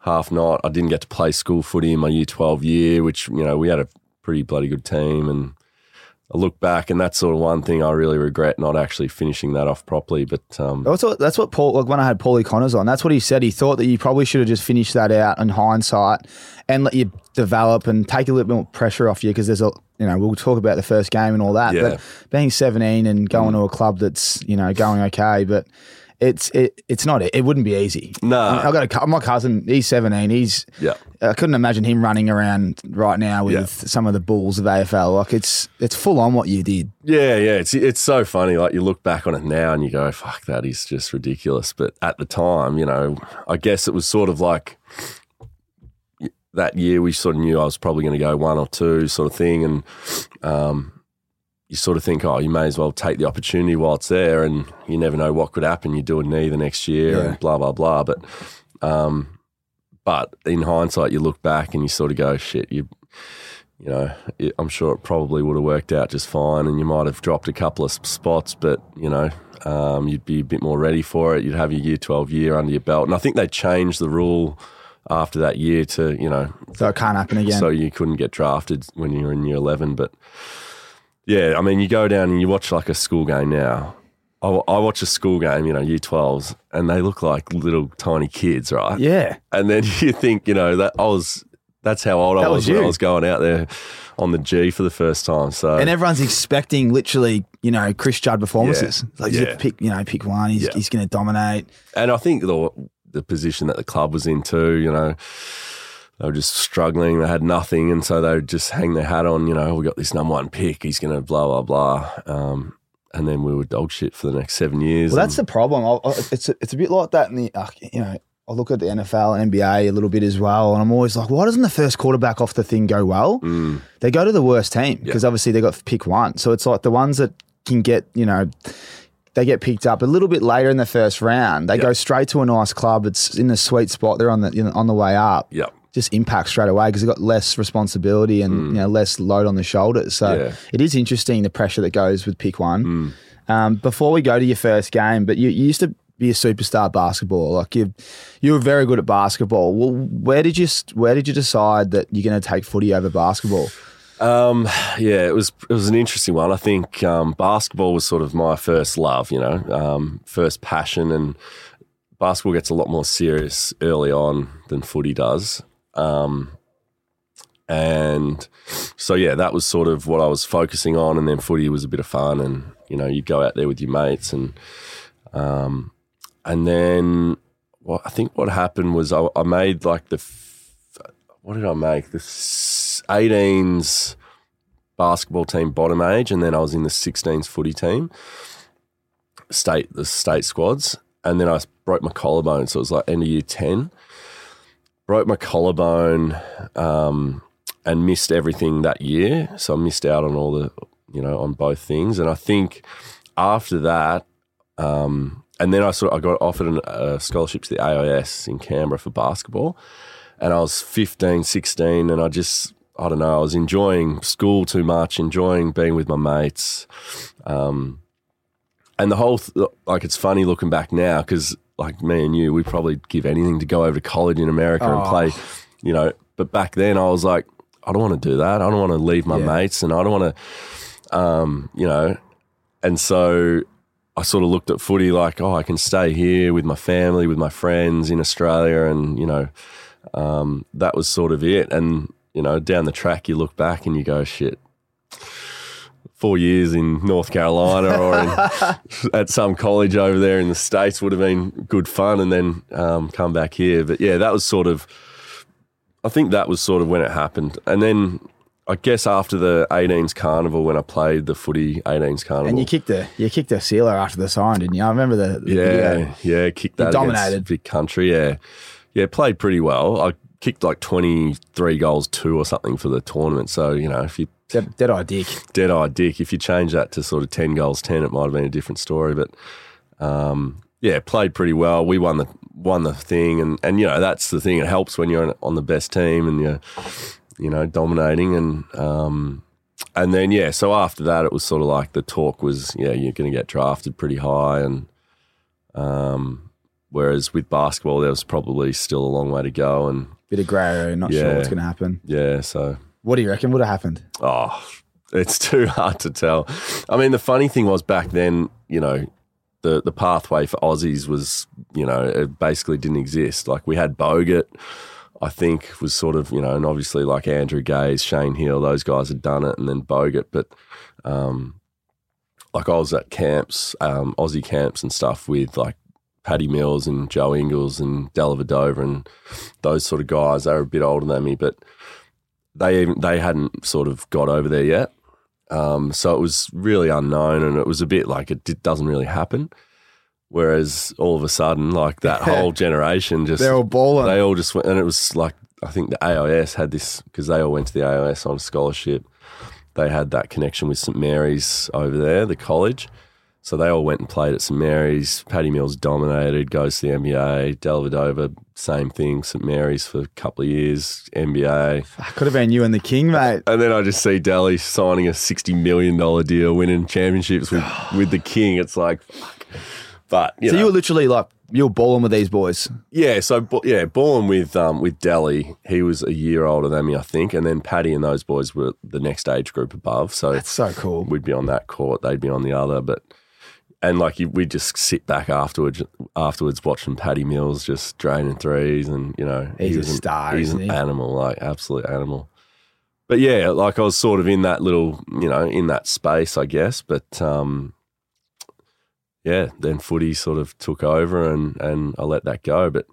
half not. I didn't get to play school footy in my year twelve year, which you know we had a pretty bloody good team and. I look back, and that's sort of one thing I really regret not actually finishing that off properly. But um, That's what that's what Paul like when I had Paulie Connors on. That's what he said. He thought that you probably should have just finished that out in hindsight and let you develop and take a little bit more pressure off you because there's a you know we'll talk about the first game and all that. Yeah. But being 17 and going to a club that's you know going okay, but it's it it's not it. It wouldn't be easy. No. I mean, I got a my cousin. He's 17. He's yeah, I couldn't imagine him running around right now with Yeah. some of the bulls of AFL. Like it's it's full on what you did. Yeah, yeah, it's it's so funny. Like you look back on it now and you go, "Fuck, that is just ridiculous." But at the time, you know, I guess it was sort of like that year we sort of knew I was probably going to go one or two, sort of thing, and um, you sort of think, "Oh, you may as well take the opportunity while it's there," and you never know what could happen. You do a knee the next year, Yeah. and blah blah blah. But um, but in hindsight, you look back and you sort of go, "Shit, you." you know, it, I'm sure it probably would have worked out just fine, and you might have dropped a couple of spots, but you know, um, you'd be a bit more ready for it. You'd have your year 12 year under your belt, and I think they changed the rule after that year to you know, So it can't happen again. so you couldn't get drafted when you were in year 11. But yeah, I mean, you go down and you watch like a school game now. I, I watch a school game, you know, year 12s, and they look like little tiny kids, right? yeah. And then you think, you know, that I was that's how old I was, was when. I was going out there on the G for the first time. So And everyone's expecting literally, you know, Chris Judd performances. Yeah. Like Yeah. pick, you know, pick one. He's, Yeah. he's going to dominate. and I think the the position that the club was in too, you know, they were just struggling. They had nothing, and so they would just hang their hat on. You know, we got this number one pick. He's going to blah blah blah. Um, and then we were dog shit for the next seven years. Well, that's the problem. I, I- it's a, it's a bit like that in the, uh, you know, I look at the NFL and NBA a little bit as well, and I'm always like, why doesn't the first quarterback off the thing go well? Mm, They go to the worst team because obviously they got pick one. So it's like the ones that can get, you know, they get picked up a little bit later in the first round. They Yeah. go straight to a nice club. It's in the sweet spot. They're on the you know, on the way up. yeah. Just impact straight away because they've got less responsibility and you know less load on the shoulders. So Yeah. it is interesting the pressure that goes with pick one. Um, before we go to your first game, but you, you used to be a superstar basketball. Like you, you were very good at basketball. Well, where did you where did you decide that you're going to take footy over basketball? Um, yeah, it was it was an interesting one. I think um, basketball was sort of my first love, you know, um, first passion, and basketball gets a lot more serious early on than footy does. Um, and so yeah, that was sort of what I was focusing on, and then footy was a bit of fun, and you know, you'd go out there with your mates, and um, and then what I think what happened was I, I made like the f- what did I make? The s- 18s basketball team bottom age, and then I was in the 16s footy team, state the state squads, and then I broke my collarbone, so it was like end of year 10. Broke my collarbone um, and missed everything that year, so I missed out on all the you know on both things, and I think after that. Um, and then I sort of, I got offered an- a scholarship to the AIS in Canberra for basketball, and I was 15, 16, and I just I don't know I was enjoying school too much, enjoying being with my mates, um, and the whole th- like it's funny looking back now because like me and you, we probably give anything to go over to college in America and Oh. play, you know. But back then, I was like, I don't want to do that. I don't want to leave my Yeah. mates, and I don't want to, um, you know. And so I sort of looked at footy like, oh, I can stay here with my family, with my friends in Australia, and you know, um, that was sort of it. And you know, down the track, you look back and you go, shit. Four years in North Carolina or in, at some college over there in the states would have been good fun, and then um, come back here. But yeah, that was sort of. I think that was sort of when it happened, and then I guess after the 18s carnival when I played the footy 18s carnival, And you kicked the you kicked the sealer after the sign, didn't you? I remember the, the yeah, video. yeah, kicked that dominated. big country. Yeah, yeah, played pretty well. I kicked like twenty three goals two or something for the tournament. So you know, if you Dead, dead eye dick. dead eye dick, if you change that to sort of ten goals ten, it might have been a different story. But um, yeah, played pretty well. We won the won the thing, and and you know that's the thing. It helps when you're on the best team and you're you know dominating and. Um, and then yeah, so after that, it was sort of like the talk was, yeah, you're going to get drafted pretty high, and um, whereas with basketball, there was probably still a long way to go, and Bit of grey area, not sure what's going to happen. yeah, so What do you reckon would have happened? oh, it's too hard to tell. I mean, the funny thing was back then, you know, the the pathway for Aussies was, you know, it basically didn't exist. Like we had Bogut, I think was sort of, you know, and obviously like Andrew Gaze, Shane Heal, those guys had done it, and then Bogut, but um, like I was at camps, um, Aussie camps and stuff with like Paddy Mills and Joe Ingles and Dellavedova and those sort of guys. They were a bit older than me, but they even they hadn't sort of got over there yet. Um, so it was really unknown, and it was a bit like it did, doesn't really happen. Whereas all of a sudden, like that whole generation just They're all balling. they all just went, and it was like I think the AIS had this because they all went to the AIS on scholarship. They had that connection with St Mary's over there, the college. So they all went and played at St Mary's. Paddy Mills dominated, goes to the NBA. Dellavedova, same thing. St Mary's for a couple of years, NBA. Could have been you and the king, mate. And then I just see Delly signing a sixty million dollar deal, winning championships with, with the king. It's like, fuck. But you so know, you were literally like you were balling with these boys. yeah, so yeah, born with um, with Delly, he was a year older than me, I think, and then Paddy and those boys were the next age group above. So That's so cool. we'd be on that court, they'd be on the other, but and like you, we'd just sit back afterwards, afterwards watching Paddy Mills just draining threes, and you know He's he a was an- star, he's isn't an he? animal, like absolute animal. But yeah, like I was sort of in that little, you know, in that space, I guess. But um, yeah, then footy sort of took over, and and I let that go. But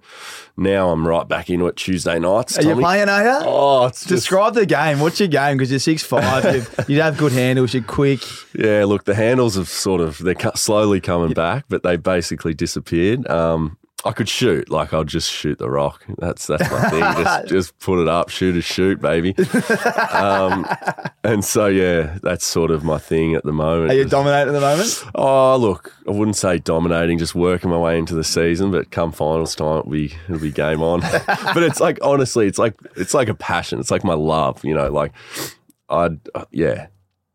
now I'm right back into it Tuesday nights. Are you playing, are you? Oh, it's just Describe the game. What's your game? Because you're six five. you'd, you'd have good handles. You're quick. Yeah, look, the handles have sort of they're slowly coming back, but they basically disappeared. Um, I could shoot. Like I'll just shoot the rock. That's that's my thing. just just put it up, shoot a shoot, baby. um, and so yeah, that's sort of my thing at the moment. Are you dominating at the moment? Oh, look, I wouldn't say dominating, just working my way into the season, but come finals time, it'll be it'll be game on. but it's like honestly, it's like it's like a passion. It's like my love, you know. Like I, yeah,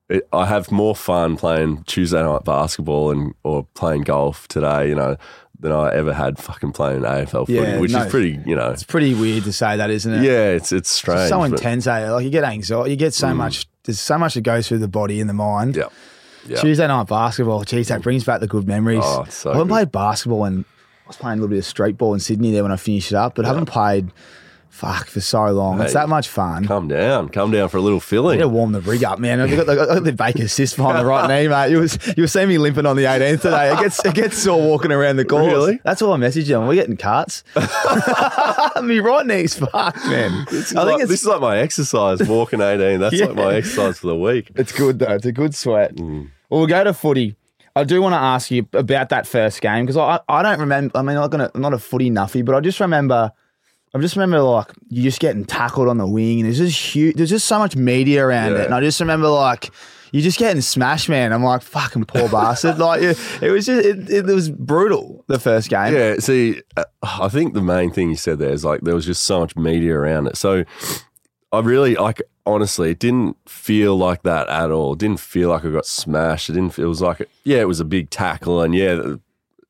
it, I have more fun playing Tuesday night basketball and or playing golf today, you know, than I ever had fucking playing AFL footy, Yeah, which no. is pretty, you know. It's pretty weird to say that, isn't it? Yeah, it's it's strange. It's so intense, eh? Like you get anxiety, you get so much. There's so much that goes through the body and the mind. Yeah, yeah. Tuesday night basketball, geez, that brings back the good memories. Oh, it's so I haven't good. played basketball and I was playing a little bit of street ball in Sydney there when I finished it up, but I haven't played fuck for so long. it's that much fun. Come down, come down for a little filling. To warm the rig up, man. I've got the, I've got the Baker cyst behind the right knee, mate. You was you were seeing me limping on the 18th today. It gets it gets sore walking around the course. Really? That's all I messaged you. We're getting cuts. Me right knee's fucked, man. This is, I think like, it's this is like my exercise, walking 18. That's like my exercise for the week. It's good though. It's a good sweat. Mm. Well, we'll go to footy. I do want to ask you about that first game because I, I don't remember. I mean, I'm not gonna I'm not a footy nuffy, but I just remember. I just remember like you just getting tackled on the wing, and there's just huge. There's just so much media around Yeah. it, and I just remember like you just getting smashed, man. I'm like fucking poor bastard. Like it, it was just it, it was brutal the first game. Yeah, see, uh, I think the main thing you said there is like there was just so much media around it. So I really like honestly, it didn't feel like that at all. It didn't feel like I got smashed. It didn't. Feel, it was like yeah, it was a big tackle, and yeah,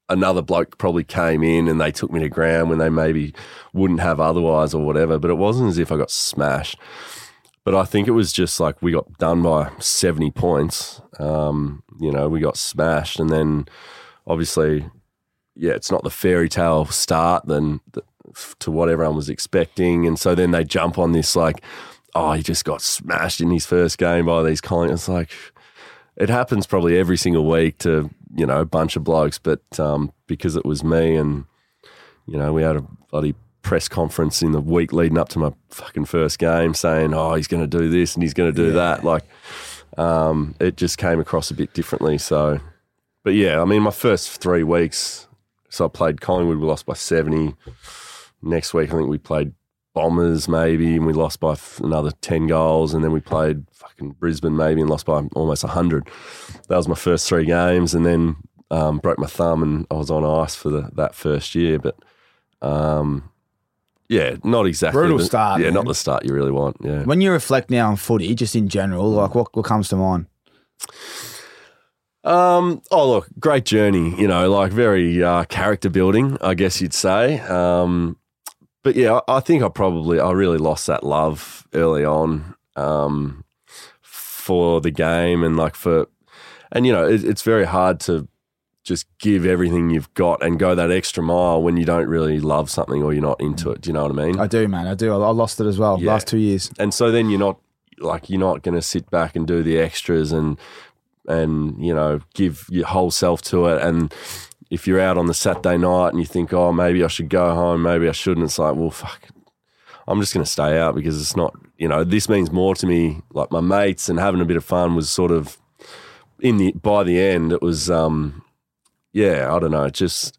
another bloke probably came in and they took me to ground when they maybe wouldn't have otherwise or whatever. But it wasn't as if I got smashed. But I think it was just like we got done by seventy points. Um, you know, we got smashed, and then obviously yeah, it's not the fairy tale start than th- to what everyone was expecting, and so then they jump on this like, oh, he just got smashed in his first game by these Collingwood. It's like it happens probably every single week to you know a bunch of blokes, but um, because it was me and you know we had a bloody press conference in the week leading up to my fucking first game saying, oh, he's going to do this and he's going to do that, like. Um, it just came across a bit differently. So, but yeah, I mean, my first three weeks, so I played Collingwood, we lost by 70. Next week, I think we played Bombers maybe, and we lost by f- another 10 goals. And then we played fucking Brisbane maybe and lost by almost 100. That was my first three games. And then um, broke my thumb and I was on ice for the, that first year. But um, yeah, not exactly. Brutal the- start, Yeah, man. not the start you really want. Yeah. When you reflect now on footy, just in general, like what, what comes to mind? Um, oh, look, great journey, you know, like very uh, character building, I guess you'd say. Um, but yeah, I I think I probably, I really lost that love early on um, for the game and like for, and you know, it, it's very hard to just give everything you've got and go that extra mile when you don't really love something or you're not into it. Do you know what I mean? I do, man. I do. I I lost it as well. Yeah. Last two years. and so then you're not like you're not going to sit back and do the extras and and you know give your whole self to it and if you're out on the Saturday night and you think oh maybe I should go home maybe I shouldn't it's like well fuck I'm just going to stay out because it's not you know this means more to me like my mates and having a bit of fun was sort of in the by the end it was um yeah I don't know it just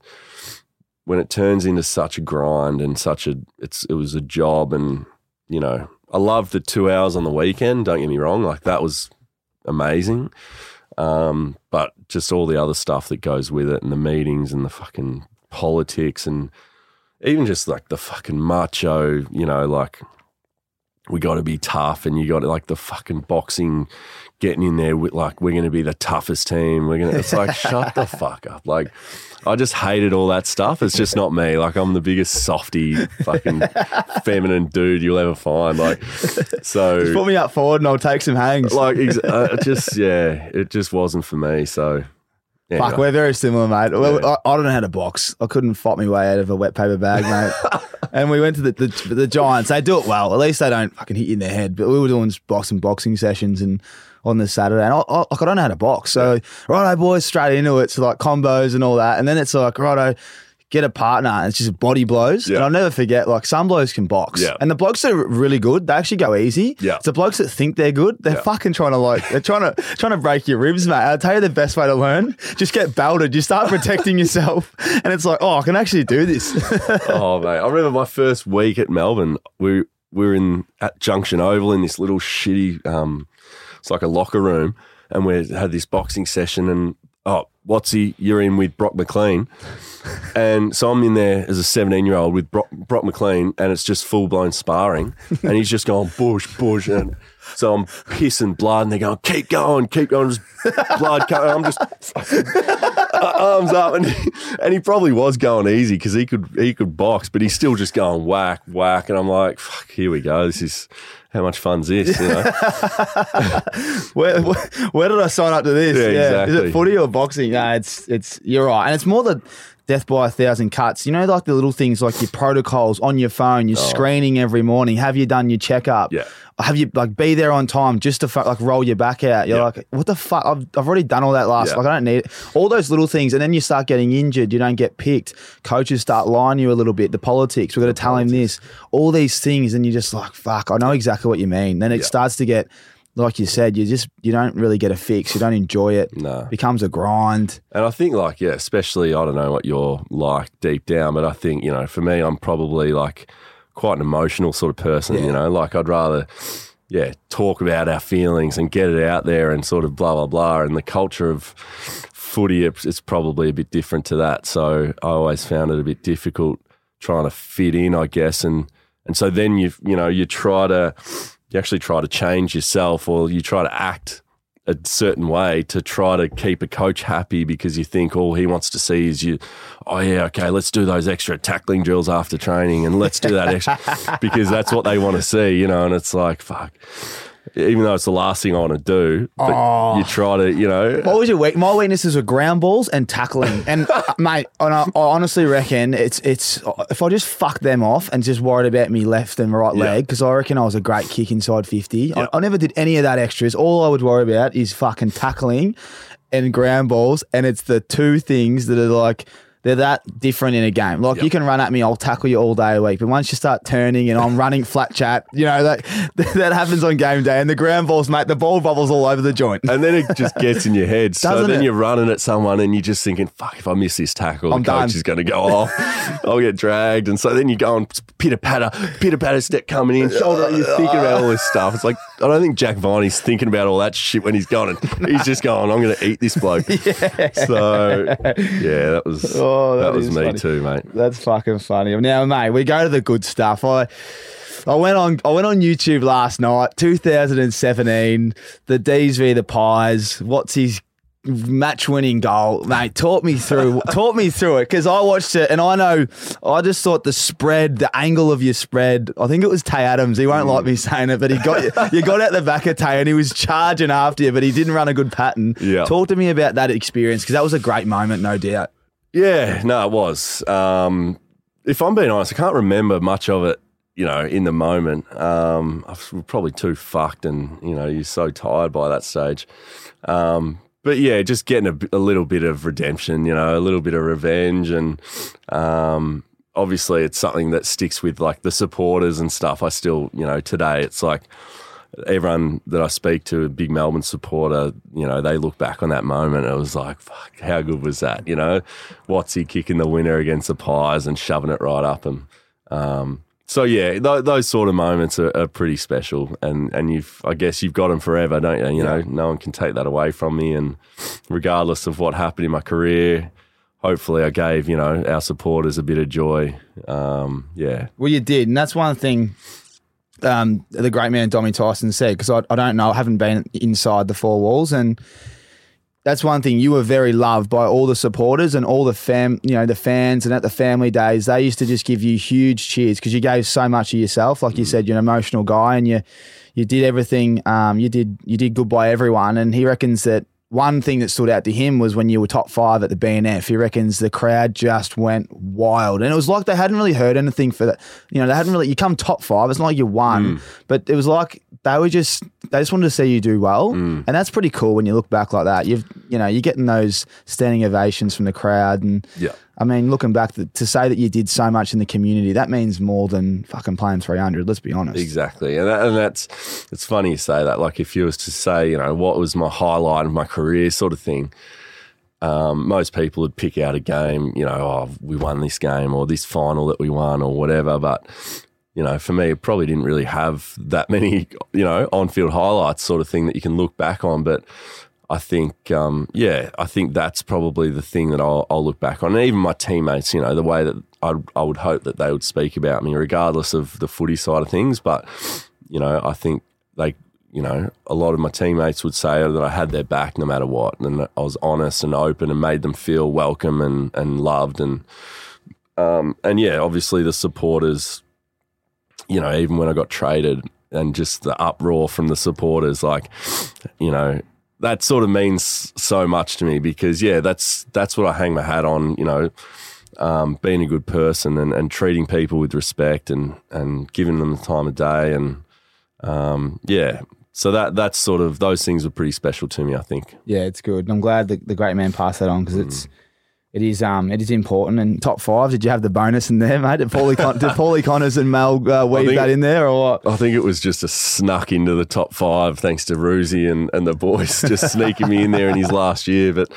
when it turns into such a grind and such a it's it was a job and you know I love the two hours on the weekend. Don't get me wrong, like that was amazing. Um, but just all the other stuff that goes with it, and the meetings, and the fucking politics, and even just like the fucking macho, you know, like we got to be tough, and you got to like the fucking boxing, getting in there with like we're going to be the toughest team. We're gonna. It's like shut the fuck up, like. I just hated all that stuff. It's just not me. Like I'm the biggest softy, fucking feminine dude you'll ever find. Like, so Just put me up forward and I'll take some hangs. like ex- uh, just yeah, it just wasn't for me. So yeah, Fuck, we're very similar, mate. Well, I, I don't know how to box. I couldn't fight my way out of a wet paper bag, mate. and we went to the, the the Giants. They do it well. At least they don't fucking hit you in the head. But we were doing boxing boxing sessions and on the Saturday, and I, I, like, I don't know how to box. So righto, boys, straight into it. So like combos and all that, and then it's like righto. Get a partner and it's just body blows. Yeah. And I'll never forget, like some blokes can box. Yeah. And the blokes that are really good, they actually go easy. Yeah. It's the blokes that think they're good, they're Yeah. fucking trying to like, they're trying to trying to break your ribs, mate. I'll tell you the best way to learn. Just get belted. You start protecting yourself. And it's like, oh, I can actually do this. oh mate, I remember my first week at Melbourne. We we were in at Junction Oval in this little shitty, um, it's like a locker room, and we had this boxing session. And oh, Watsy, you're in with Brock McLean, and so I'm in there as a 17 year old with Brock, Brock McLean, and it's just full blown sparring, and he's just going bush bush, and so I'm pissing blood, and they're going keep going, keep going, just blood coming. I'm just uh, arms up, and he, and he probably was going easy because he could he could box, but he's still just going whack whack, and I'm like, fuck, here we go. This is how much fun's this, you know? where, where, where did I sign up to this? Yeah, Is exactly. it footy or boxing? No, it's it's you're right, and it's more the death by a thousand cuts. You know, like the little things like your protocols on your phone, your oh. screening every morning. Have you done your checkup? Oh. Yeah. Have you like be there on time just to like roll your back out? You're Yeah. like, what the fuck? I've, I've already done all that last. Yeah. Like I don't need it. All those little things, and then you start getting injured. You don't get picked. Coaches start lying you a little bit. The politics. We're going to tell him this. All these things, and you're just like, fuck. I know exactly what you mean. Then it Yeah. starts to get like you said, you just you don't really get a fix. You don't enjoy it. No. becomes a grind. And I think, like, yeah, especially, I don't know what you're like deep down, but I think, you know, for me, I'm probably like quite an emotional sort of person, Yeah. you know, like I'd rather, yeah, talk about our feelings and get it out there and sort of blah, blah, blah. And the culture of footy, it's it's probably a bit different to that. So I always found it a bit difficult trying to fit in, I guess. And, and so then you, you know, you try to, you actually try to change yourself or you try to act a certain way to try to keep a coach happy because you think all he wants to see is you, oh yeah, okay, let's do those extra tackling drills after training and let's do that extra because that's what they want to see, you know. And it's like, fuck, even though it's the last thing I want to do, but you try to, you know, What was your weak? My weaknesses were ground balls and tackling. And uh, mate, and I, I honestly reckon it's it's if I just fuck them off and just worried about me left and right Yeah. leg because I reckon I was a great kick inside fifty. Yeah. I, I never did any of that extras. All I would worry about is fucking tackling and ground balls, and it's the two things that are like. They're that different in a game. Like Yep. you can run at me, I'll tackle you all day a week. But once you start turning and I'm running flat chat, you know that that happens on game day. And the ground balls, mate, the ball bubbles all over the joint. and then it just gets in your head. So Doesn't then it? you're running at someone and you're just thinking, fuck, if I miss this tackle, I'm the coach done. is going to go off. I'll get dragged. And so then you go on pitter patter, pitter patter, step coming in, shoulder. You're thinking about all this stuff. It's like, I don't think Jack Viney's thinking about all that shit when he's gone. And he's just going, I'm going to eat this bloke. So, yeah, that was, Oh, that that, was me funny. too, mate. That's fucking funny. Now, mate, we go to the good stuff. I I went on I went on YouTube last night, 2017, the D's v the Pies. What's his match winning goal, mate? Taught me through talk me through it because I watched it and I know I just thought the spread, the angle of your spread. I think it was Tay Adams. He won't like me saying it, but he got you got out the back of Tay and he was charging after you, but he didn't run a good pattern. Yeah. Talk to me about that experience because that was a great moment, no doubt. Yeah, no, it was. Um, if I'm being honest, I can't remember much of it. You know, in the moment, um, I was probably too fucked, and you know, you're so tired by that stage. Um, but yeah, just getting a, a little bit of redemption, you know, a little bit of revenge, and um, obviously, it's something that sticks with like the supporters and stuff. I still, you know, today it's like everyone that I speak to, a big Melbourne supporter, you know, they look back on that moment. It was like, fuck, how good was that? You know, Watsy kicking the winner against the Pies and shoving it right up and um, so yeah, th- those sort of moments are, are pretty special, and and you've I guess you've got them forever, don't you? You know, no one can take that away from me, and regardless of what happened in my career. Hopefully, I gave you know our supporters a bit of joy. Um, yeah, Well, you did, and that's one thing um, the great man Dommy Tyson said because I, I don't know, I haven't been inside the four walls, and that's one thing you were very loved by all the supporters and all the fam, you know, the fans, and at the family days they used to just give you huge cheers because you gave so much of yourself. Like you said, you're an emotional guy, and you you did everything. Um, you did you did good by everyone, and he reckons that. One thing that stood out to him was when you were top five at the BNF. He reckons the crowd just went wild, and it was like they hadn't really heard anything for that. You know, they hadn't really. You come top five. It's not like you won, but it was like they were just they just wanted to see you do well, Mm. and that's pretty cool when you look back like that. You've you know you're getting those standing ovations from the crowd, and Yeah. I mean looking back to, to say that you did so much in the community, that means more than fucking playing 300. Let's be honest. Exactly, and that, and that's it's funny you say that. Like if you was to say, you know, what was my highlight of my career, sort of thing. Um, most people would pick out a game, you know, oh, we won this game or this final that we won or whatever. But you know, for me, it probably didn't really have that many, you know, on-field highlights, sort of thing that you can look back on. But I think, um, yeah, I think that's probably the thing that I'll, I'll look back on. And even my teammates, you know, the way that I, I would hope that they would speak about me, regardless of the footy side of things. But, you know, I think they, you know, a lot of my teammates would say that I had their back no matter what. And I was honest and open and made them feel welcome and, and loved. And, um, and yeah, obviously the supporters, you know, even when I got traded and just the uproar from the supporters, like, you know, that sort of means so much to me because yeah, that's that's what I hang my hat on. You know, um, being a good person and, and treating people with respect and and giving them the time of day and um, yeah. So that that's sort of those things were pretty special to me. I think. Yeah, it's good. And I'm glad the, the great man passed that on because it's it is um it is important. And top five, did you have the bonus in there, mate? Did Paulie Con- did Paulie Connors and Mel uh, weave think- that in there or what? I think it was just a snuck into the top five thanks to Roosie and, and the boys just sneaking me in there in his last year. But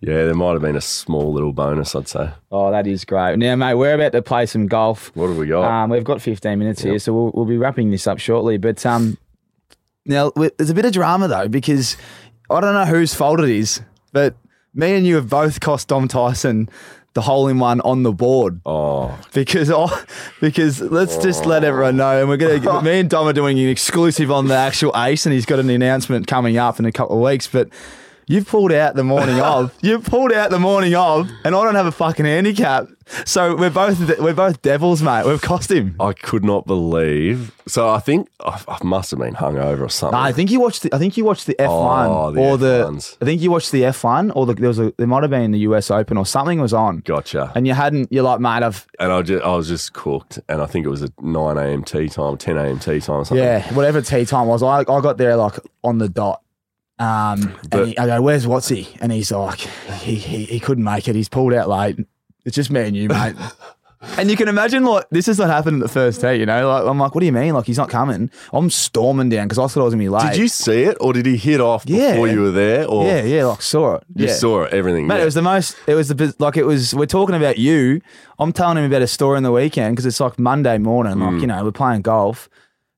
yeah, there might have been a small little bonus, I'd say. Oh, that is great. Now, mate, we're about to play some golf. What have we got? Um, we've got 15 minutes here, so we'll, we'll be wrapping this up shortly. But um, now there's a bit of drama though because I don't know whose fault it is, but me and you have both cost Dom Tyson the hole in one on the board. oh, because oh, because let's just let oh. everyone know, and we're gonna. me and Dom are doing an exclusive on the actual ace, and he's got an announcement coming up in a couple of weeks. But you've pulled out the morning of. You've pulled out the morning of, and I don't have a fucking handicap. So we're both we're both devils, mate. We've cost him. I could not believe. So I think I, I must have been hungover or something. No, I think you watched. The, I think you watched the oh, F one Oh, or the. F1s. I think you watched the F one or the, there was a. There might have been the US Open or something was on, Gotcha. and you hadn't. You're like, mate, I've And I, just, I was just cooked. And I think it was a 9 a.m. tea time, 10 a.m. tea time or something. Yeah, whatever tea time was, I, I got there like on the dot. Um, But- he, I go, "Where's Watsy?" And he's like, he, he he couldn't make it. He's pulled out late. It's just me and you, mate. and you can imagine like this is what happened at the first tee. You know, like I'm like, "What do you mean? Like he's not coming?" I'm storming down because I thought I was gonna be late. Did you see it or did he hit off Yeah. before you were there? Or Yeah, yeah, like saw it. you yeah. saw it, everything? Mate, yeah. it was the most. It was the bus- like it was. We're talking about you. I'm telling him about a story on the weekend because it's like Monday morning. Like you know, we're playing golf,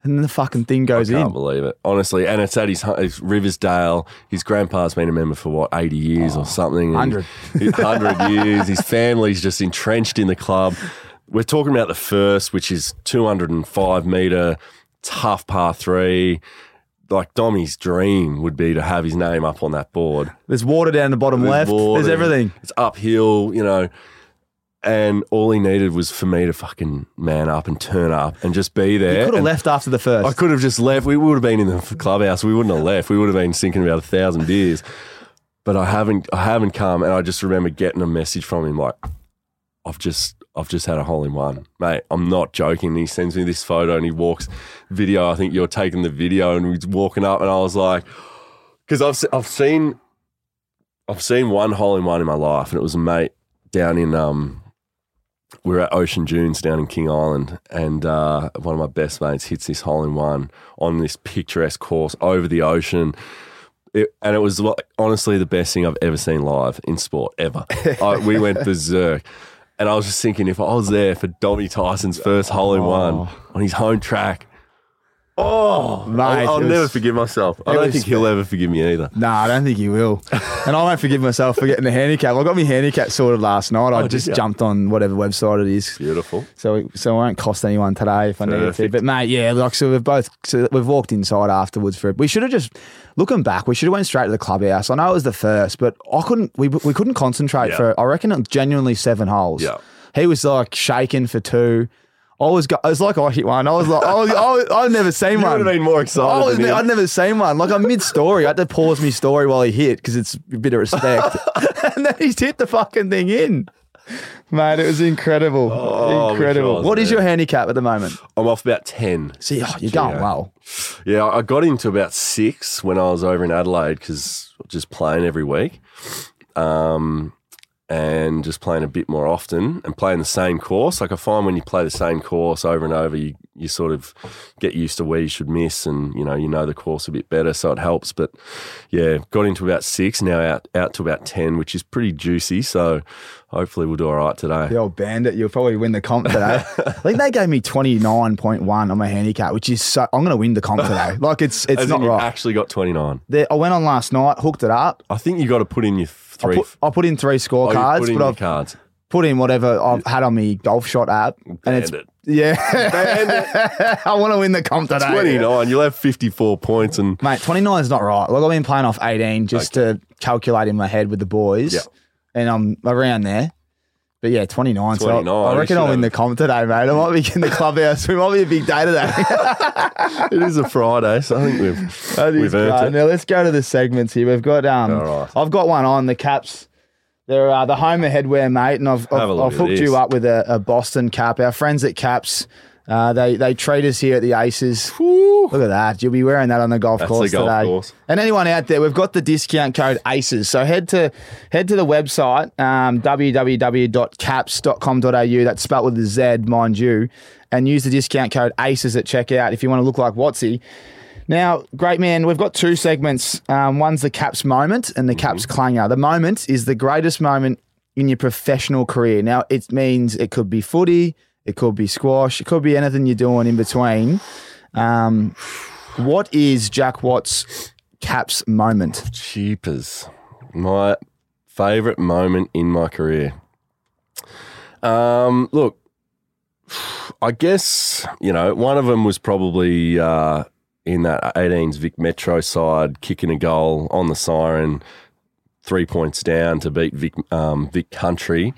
and then the fucking thing goes in. I Can't believe it, honestly. And it's at his, his Riversdale. His grandpa's been a member for what eighty years or oh, something. and 100. years. His family's just entrenched in the club. We're talking about the first, which is two hundred and five meter tough par three. Like Dommy's dream would be to have his name up on that board. There's water down the bottom There's left. water, There's everything. It's uphill, you know. And all he needed was for me to fucking man up and turn up and just be there. You could have And left after the first. I could have just left. We would have been in the clubhouse. We wouldn't have left. We would have been sinking about a thousand beers. But I haven't. I haven't come, and I just remember getting a message from him like, "I've just, I've just had a hole in one, mate. I'm not joking." And He sends me this photo, and he walks video. I think you're taking the video, and he's walking up, and I was like, because I've, se- I've seen, I've seen one hole in one in my life, and it was a mate down in um we were at Ocean Dunes down in King Island, and uh, one of my best mates hits this hole in one on this picturesque course over the ocean. It, and it was like, honestly the best thing I've ever seen live in sport ever. I, we went berserk. And I was just thinking, if I was there for Dommy Tyson's first hole in one on his home track, oh, Mate, I'll, I'll was- never forgive myself. I don't was- think he'll ever forgive me either. Nah, I don't think he will. and I won't forgive myself for getting the handicap. I got my handicap sorted last night. I oh, did just jumped on whatever website it is. Beautiful. So, so I won't cost anyone today if I need to. But mate, yeah, like so we've both so we've walked inside afterwards for it. We should have just looking back. We should have went straight to the clubhouse. I know it was the first, but I couldn't. We we couldn't concentrate Yeah. for. I reckon it was genuinely seven holes. Yeah. he was like shaking for two. I was, go- it was like I hit one. I was like, I was, I was, I'd never seen You one. would have been more excited. I was, than him. I'd never seen one. Like I'm mid story. I had to pause my story while he hit because it's a bit of respect. and then he's hit the fucking thing in. Mate, it was incredible. Oh, incredible. which What is your handicap at the moment? I'm off about 10. See, oh, you're going Yeah. well. Yeah, I got into about six when I was over in Adelaide because just playing every week, um, and just playing a bit more often and playing the same course. Like I find when you play the same course over and over, you you sort of get used to where you should miss, and you know you know the course a bit better, so it helps. But yeah, got into about six now out out to about ten, which is pretty juicy. So hopefully we'll do all right today. The old bandit, you'll probably win the comp today. I think they gave me 29.1 on my handicap, which is so, I'm going to win the comp today. Like, it's it's As not right. actually got twenty nine. There, I went on last night, hooked it up. I think you got to put in your I three. put, I put in three oh, scorecards, put in but I've cards. Put in whatever I've had on my golf shot app. And it's, Bandit. yeah. I want to win the comp today. 29, you'll have 54 points and Mate, 29 is not right. Like, I've been playing off 18 just to calculate in my head with the boys. Yeah. And I'm around there. But yeah, 29. so 29, I reckon I'll win the comp today, mate. I might be in the clubhouse. We might be a big day today. it is a Friday, so I think we've, we've earned it. Now let's go to the segments here. We've got um, right. I've got one on the caps. They're uh, the Homer headwear, mate, and I've I've, I've hooked you up with a, a Boston cap. Our friends at Caps, uh, they they treat us here at the Aces. Look at that! You'll be wearing that on the golf That's course the golf today. course. And anyone out there, we've got the discount code ACES. So head to head to the website um, www.caps.com.au. That's spelt with a Z, mind you, and use the discount code ACES at checkout if you want to look like Watsy. Now, great man, we've got two segments. Um, one's the Caps moment and the Caps clanger. The moment is the greatest moment in your professional career. Now, it means it could be footy, it could be squash, it could be anything you're doing in between. Um, what is Jack Watt's Caps moment? Cheapers. My favourite moment in my career. Um, look, I guess, you know, one of them was probably uh, in that 18s Vic Metro side, kicking a goal on the siren, three points down to beat Vic, um, Vic Country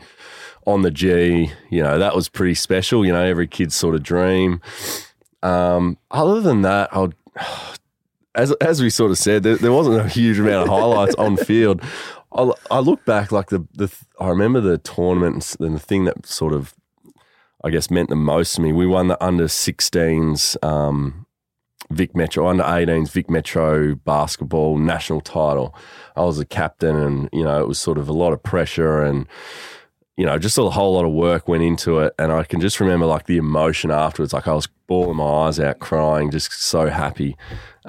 on the G. You know, that was pretty special. You know, every kid's sort of dream. Um, other than that, I'll as as we sort of said, there, there wasn't a huge amount of highlights on field. I, I look back like the the I remember the tournament and and the thing that sort of I guess meant the most to me. We won the under 16s um, Vic Metro under 18s Vic Metro basketball national title. I was a captain, and you know it was sort of a lot of pressure and you know, just a whole lot of work went into it. And I can just remember like the emotion afterwards. Like I was bawling my eyes out, crying, just so happy.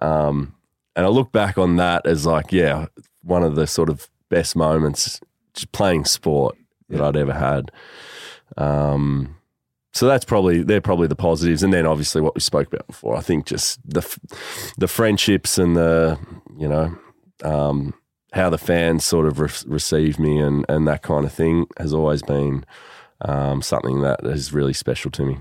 Um, and I look back on that as like, yeah, one of the sort of best moments just playing sport that I'd ever had. Um, so that's probably they're probably the positives, and then obviously what we spoke about before. I think just the the friendships and the you know um, how the fans sort of re- receive me and and that kind of thing has always been um, something that is really special to me.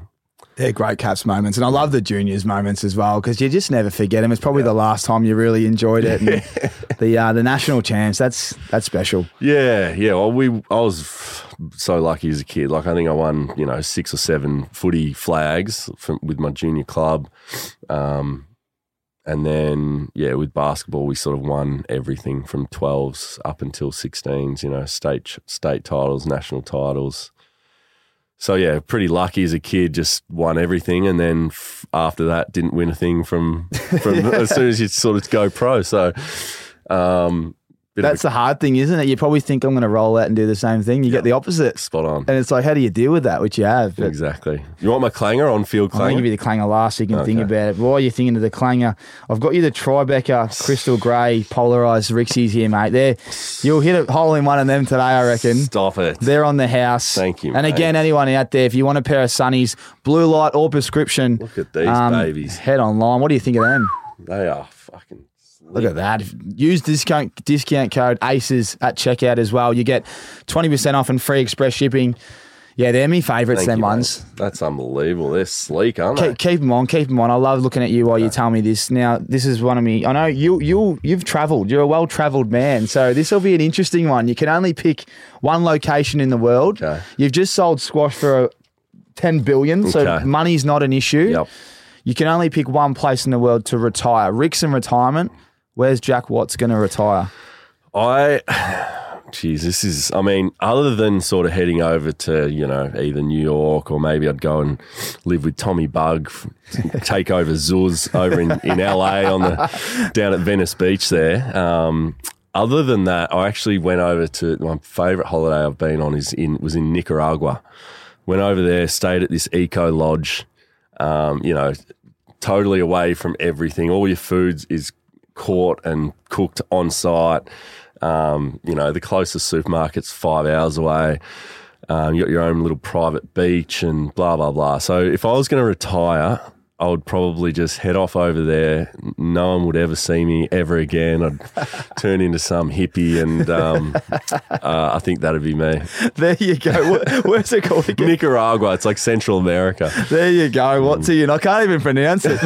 They're great Caps moments. And I love the juniors moments as well because you just never forget them. It's probably the last time you really enjoyed it. And the uh, the national champs, that's that's special. Yeah, yeah. Well, we I was so lucky as a kid. Like I think I won, you know, six or seven footy flags from with my junior club, um, and then yeah, with basketball we sort of won everything from twelves up until sixteens. You know, state state titles, national titles. So yeah, pretty lucky as a kid. Just won everything, and then f- after that, didn't win a thing from from as soon as you sort of go pro. So. Um, of a That's the hard thing, isn't it? You probably think I'm going to roll out and do the same thing. You get the opposite. spot on. And it's like, how do you deal with that, which you have? But Exactly. You want my clanger on field I'm going to clanger? give you the clanger last so you can think about it. While you're thinking of the clanger, I've got you the Tribeca Crystal Grey polarised Rixies here, mate. There, You'll hit a hole in one of them today, I reckon. Stop it. They're on the house. Thank you, And mate. again, anyone out there, if you want a pair of sunnies, blue light or prescription, Look at these um, babies. head online. What do you think of them? They are. Look at that. Use discount discount code ACES at checkout as well. You get 20% off and free express shipping. Yeah, they're my favourites, them mate. ones. That's unbelievable. They're sleek, aren't they? Keep, keep them on, keep them on. I love looking at you while you tell me this. Now, this is one of me. I know you you you've travelled. You're a well travelled man, so this will be an interesting one. You can only pick one location in the world. Okay. You've just sold squash for uh, ten billion, so Okay. money's not an issue. Yep. You can only pick one place in the world to retire. Rick's in retirement. Where's Jack Watts going to retire? I geez, this is, I mean, other than sort of heading over to, you know, either New York or maybe I'd go and live with Tommy Bug, take over Zuz over in, in LA on the, down at Venice Beach there. Um, other than that, I actually went over to my favorite holiday I've been on is in, was in Nicaragua. Went over there, stayed at this eco lodge, um, you know, totally away from everything. All your foods is caught and cooked on site. Um, you know, the closest supermarket's five hours away. Um, you got your own little private beach and blah blah blah. So if I was going to retire, I would probably just head off over there. No one would ever see me ever again. I'd turn into some hippie, and um, uh, I think that'd be me. There you go. Where's it called again? Nicaragua. It's like Central America. There you go. What's he? I can't even pronounce it.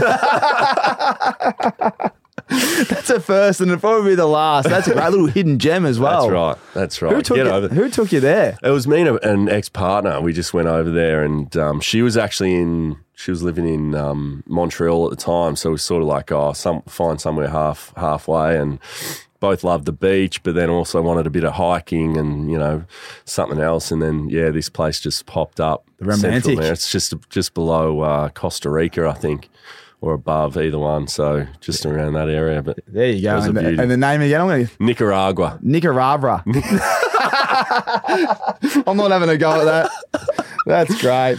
That's a first, and it'll probably be the last. That's a great little hidden gem as well. That's right. That's right. Who took Get you? over. Who took you there? It was me and an ex partner. We just went over there, and um, she was actually in. She was living in um, Montreal at the time, so it was sort of like, oh, some find somewhere half halfway, and both loved the beach, but then also wanted a bit of hiking and you know something else. And then yeah, this place just popped up. Romantic. Central. It's just just below uh, Costa Rica, I think, or above either one. So just around that area. But There you go. It was a And the, and the name again? I'm going to Nicaragua. Nicaragua. I'm not having a go at that. That's great.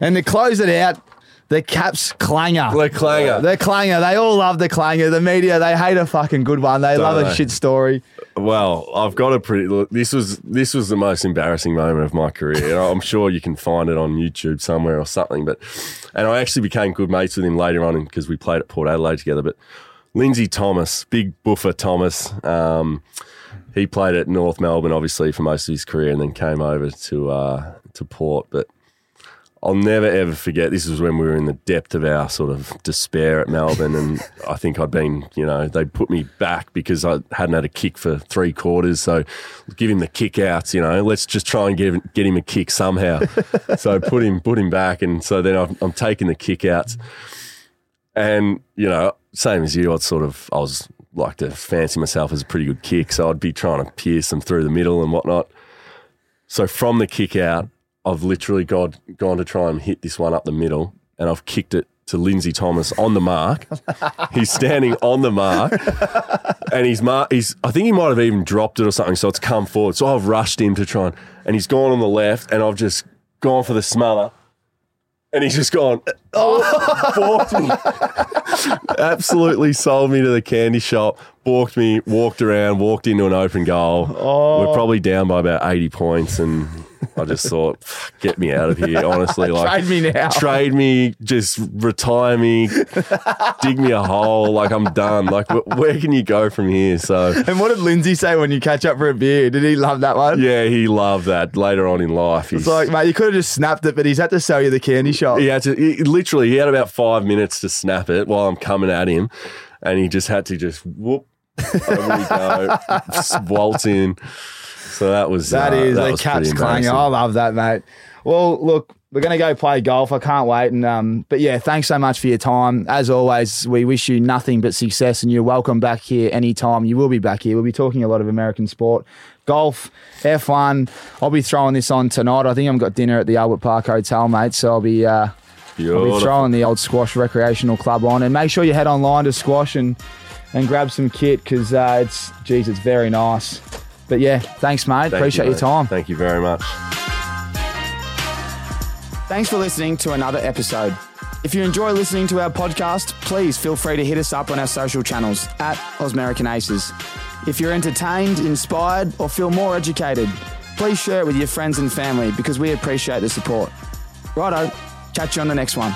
And to close it out, the Caps clanger. The clanger. The clanger. They all love the clanger. The media, they hate a fucking good one. They love a shit story. Well, I've got a pretty. Look, this was this was the most embarrassing moment of my career. And I'm sure you can find it on YouTube somewhere or something. But and I actually became good mates with him later on because we played at Port Adelaide together. But Lindsay Thomas, big buffer Thomas, um, he played at North Melbourne obviously for most of his career, and then came over to uh, to Port. But I'll never ever forget. This was when we were in the depth of our sort of despair at Melbourne, and I think I'd been, you know, they put me back because I hadn't had a kick for three quarters. So give him the kick outs, you know. Let's just try and get get him a kick somehow. so put him put him back, and so then I'm, I'm taking the kick outs, and you know, same as you, I'd sort of I was like to fancy myself as a pretty good kick, so I'd be trying to pierce them through the middle and whatnot. So from the kick out, I've literally gone, gone to try and hit this one up the middle, and I've kicked it to Lindsay Thomas on the mark. he's standing on the mark, and he's mar- he's I think he might have even dropped it or something. So it's come forward. So I've rushed him to try and, and he's gone on the left, and I've just gone for the smother, and he's just gone. Oh, balked me. Absolutely sold me to the candy shop. Balked me. Walked around. Walked into an open goal. We're oh. probably down by about eighty points, and I just thought, get me out of here. Honestly, like Trade me now. trade me, just retire me, dig me a hole. Like I'm done. Like where can you go from here? So And what did Lindsay say when you catch up for a beer? Did he love that one? yeah, he loved that. Later on in life, he's It's like, mate, you could have just snapped it, but he's had to sell you the candy shop. he had to he, literally he had about five minutes to snap it while I'm coming at him, and he just had to just whoop go, just waltz in. So that was That uh, is that the Caps clanging. I love that, mate. Well, look, we're going to go play golf. I can't wait. And um, but yeah, thanks so much for your time. As always, we wish you nothing but success, and you're welcome back here anytime. You will be back here. We'll be talking a lot of American sport, golf, F1. I'll be throwing this on tonight. I think I've got dinner at the Albert Park Hotel, mate. So I'll be. Uh, I'll be throwing the old Squash Recreational Club on, and make sure you head online to Squash and and grab some kit because uh, it's geez, it's very nice. But yeah, thanks, mate. Thank you, Appreciate your time. Thank you very much. Thanks for listening to another episode. If you enjoy listening to our podcast, please feel free to hit us up on our social channels at Osmerican Aces. If you're entertained, inspired, or feel more educated, please share it with your friends and family because we appreciate the support. Righto, catch you on the next one.